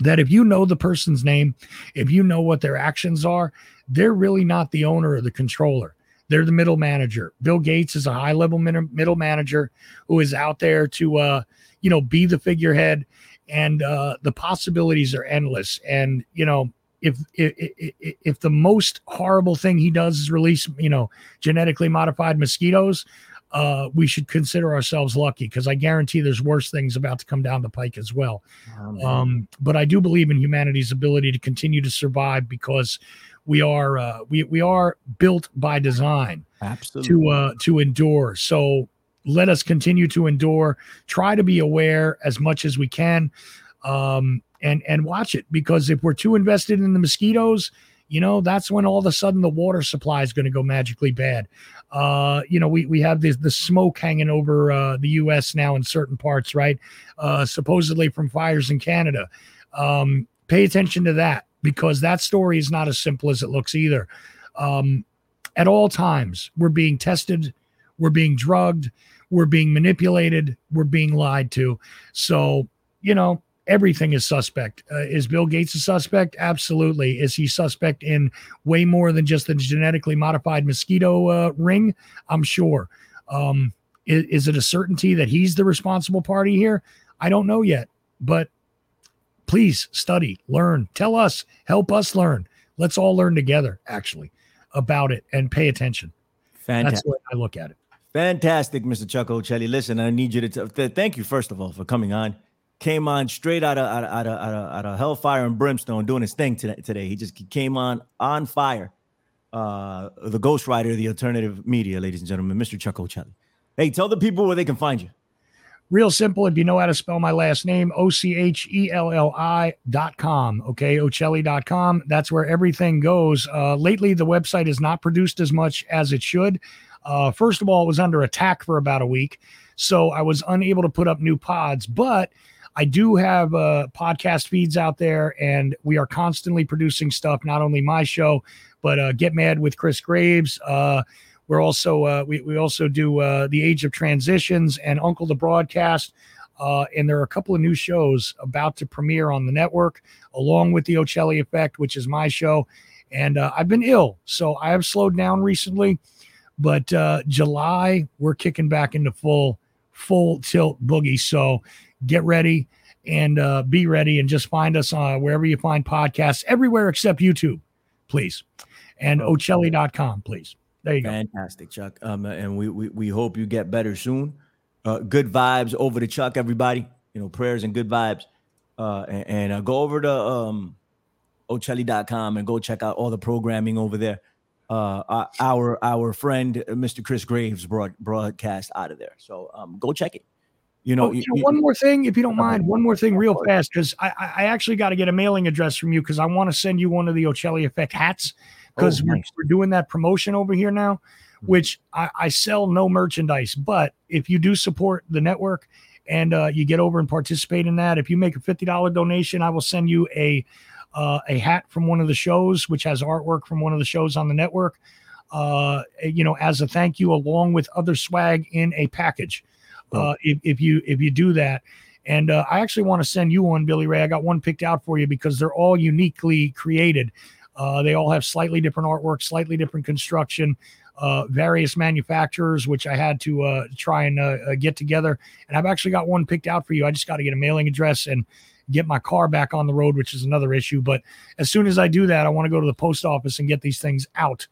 that if you know the person's name, if you know what their actions are, they're really not the owner or the controller. They're the middle manager. Bill Gates is a high level middle manager who is out there to, uh, you know, be the figurehead, and uh, the possibilities are endless. And you know, if, if if the most horrible thing he does is release, you know, genetically modified mosquitoes, uh, we should consider ourselves lucky because I guarantee there's worse things about to come down the pike as well. Oh, um, but I do believe in humanity's ability to continue to survive because we are uh, we we are built by design absolutely to uh, to endure. So let us continue to endure. Try to be aware as much as we can, um, and and watch it because if we're too invested in the mosquitoes, you know that's when all of a sudden the water supply is going to go magically bad. Uh, you know, we we have this the smoke hanging over uh, the U.S. now in certain parts, right? Uh, supposedly from fires in Canada. Um, pay attention to that because that story is not as simple as it looks either. Um, at all times, we're being tested, we're being drugged, we're being manipulated, we're being lied to. So, you know, everything is suspect. Uh, is Bill Gates a suspect? Absolutely. Is he suspect in way more than just the genetically modified mosquito uh, ring? I'm sure. Um, is, is it a certainty that he's the responsible party here? I don't know yet, but please study, learn, tell us, help us learn. Let's all learn together, actually, about it and pay attention. Fantastic. That's what I look at it. Fantastic, Mr. Chuck Ochelli. Listen, I need you to t- th- thank you first of all for coming on came on straight out of out of, out of, out of, out of hellfire and brimstone doing his thing today. Today he just came on on fire. Uh, the ghostwriter of the alternative media, ladies and gentlemen, Mr. Chuck Ochelli. Hey, tell the people where they can find you. Real simple. If you know how to spell my last name, O C H E L L I dot com. Okay. Ochelli dot com. That's where everything goes. Uh, lately, the website is not produced as much as it should. Uh, first of all, it was under attack for about a week. So I was unable to put up new pods, but I do have uh, podcast feeds out there, and we are constantly producing stuff. Not only my show, but uh, Get Mad with Chris Graves. Uh, we're also uh, we we also do uh, the Age of Transitions and Uncle the Broadcast. Uh, and there are a couple of new shows about to premiere on the network, along with the Ochelli Effect, which is my show. And uh, I've been ill, so I have slowed down recently. But uh, July, we're kicking back into full full tilt boogie. So get ready and uh, be ready and just find us uh, wherever you find podcasts, everywhere except YouTube, please. And Ochelli.com, please. There you Fantastic, go. Fantastic, Chuck. Um, and we, we, we hope you get better soon. Uh, good vibes over to Chuck, everybody. You know, prayers and good vibes. Uh, and, and uh, go over to um, Ochelli.com and go check out all the programming over there. Uh, our our friend Mr. Chris Graves broad, broadcast out of there. So um, go check it. You know, oh, you, you, one more thing, if you don't mind, one more thing, real fast, because I, I actually got to get a mailing address from you because I want to send you one of the Ochelli Effect hats because oh, we're, we're, doing that promotion over here now, mm-hmm. which I, I, sell no merchandise. But if you do support the network and uh, you get over and participate in that, if you make a fifty dollar donation, I will send you a uh, a hat from one of the shows, which has artwork from one of the shows on the network. Uh, you know, as a thank you, along with other swag in a package uh, if, if you if you do that. And uh, I actually want to send you one, Billy Ray. I got one picked out for you because they're all uniquely created. Uh, they all have slightly different artwork, slightly different construction, uh, various manufacturers, which I had to uh, try and uh, uh, get together. And I've actually got one picked out for you. I just got to get a mailing address and get my car back on the road, which is another issue. But as soon as I do that, I want to go to the post office and get these things out.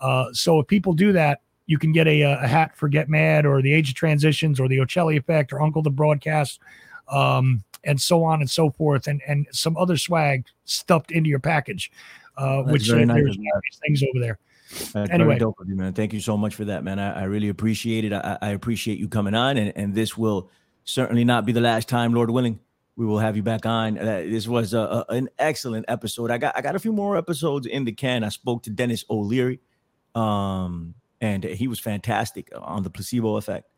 Uh, so if people do that, you can get a, a hat for Get Mad or the Age of Transitions or the Ochelli Effect or Uncle the Broadcast, um, and so on and so forth, and and some other swag stuffed into your package, uh, which nice there's things over there. That's anyway, dope you, man. Thank you so much for that, man. I, I really appreciate it. I, I, appreciate you coming on, and, and this will certainly not be the last time, Lord willing. We will have you back on. Uh, this was a, a, an excellent episode. I got I got a few more episodes in the can. I spoke to Dennis O'Leary. Um, and he was fantastic on the placebo effect.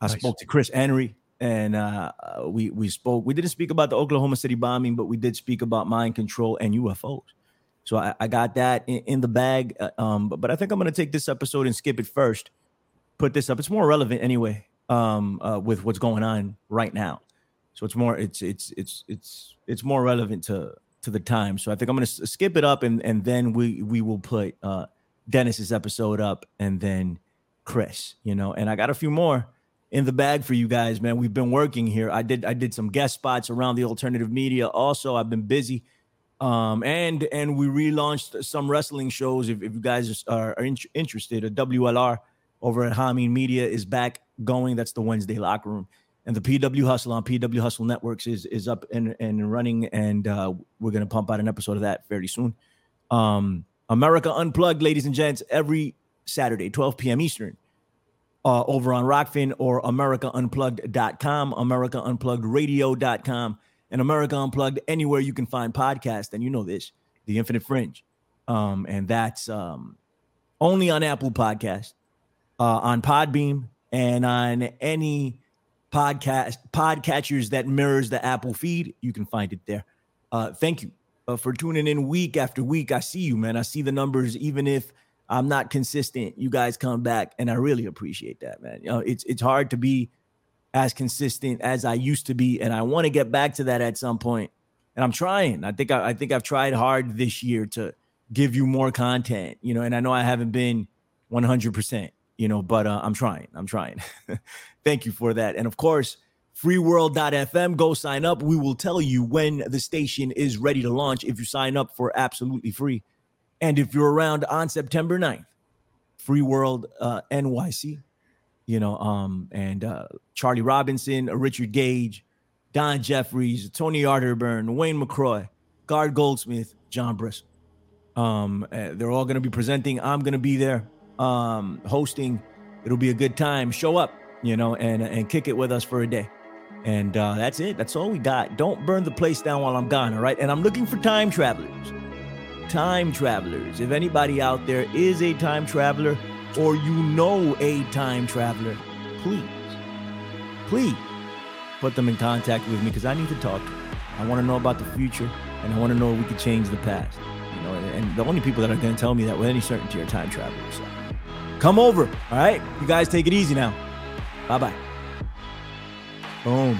I nice. spoke to Chris Henry, and uh, we we spoke. We didn't speak about the Oklahoma City bombing, but we did speak about mind control and UFOs. So I, I got that in, in the bag. Uh, um, but, but I think I'm going to take this episode and skip it first. Put this up. It's more relevant anyway um, uh, with what's going on right now. so it's more it's it's it's it's it's more relevant to to the time. So I think I'm gonna skip it up and and then we we will put uh Dennis's episode up and then Chris, you know, and I got a few more in the bag for you guys, man. We've been working here. I did I did some guest spots around the alternative media. Also, I've been busy. Um, and and we relaunched some wrestling shows. If, if you guys are, are in, interested, a WLR over at Hameen Media is back going. That's the Wednesday locker room. And the PW Hustle on PW Hustle Networks is is up and, and running, and uh, we're gonna pump out an episode of that fairly soon. Um, America Unplugged, ladies and gents, every Saturday, 12 p.m. Eastern uh, over on Rokfin or AmericaUnplugged.com, AmericaUnpluggedRadio.com, and America Unplugged anywhere you can find podcasts. And you know this, The Infinite Fringe. Um, and that's um, only on Apple Podcast, uh, on Podbean, and on any podcast podcatchers that mirrors the Apple feed. You can find it there. Uh, thank you uh, for tuning in week after week. I see you, man. I see the numbers, even if – I'm not consistent. You guys come back, and I really appreciate that, man. You know, it's it's hard to be as consistent as I used to be, and I want to get back to that at some point. And I'm trying. I think I, I think I've tried hard this year to give you more content, you know. And I know I haven't been 100, percent you know, but uh, I'm trying. I'm trying. Thank you for that. And of course, freeworld.fm. Go sign up. We will tell you when the station is ready to launch if you sign up for absolutely free. And if you're around on September 9th, Free World uh, NYC, you know, um, and uh, Charlie Robinson, Richard Gage, Don Jeffries, Tony Arterburn, Wayne McRoy, Gard Goldsmith, John Brisson. Um, uh, they're all going to be presenting. I'm going to be there um, hosting. It'll be a good time. Show up, you know, and and kick it with us for a day. And uh, that's it. That's all we got. Don't burn the place down while I'm gone. All right. And I'm looking for time travelers time travelers. If anybody out there is a time traveler or you know a time traveler, please, please put them in contact with me because I need to talk. I want to know about the future and I want to know if we could change the past. You know, and the only people that are going to tell me that with any certainty are time travelers. So come over. All right. You guys take it easy now. Bye bye. Boom.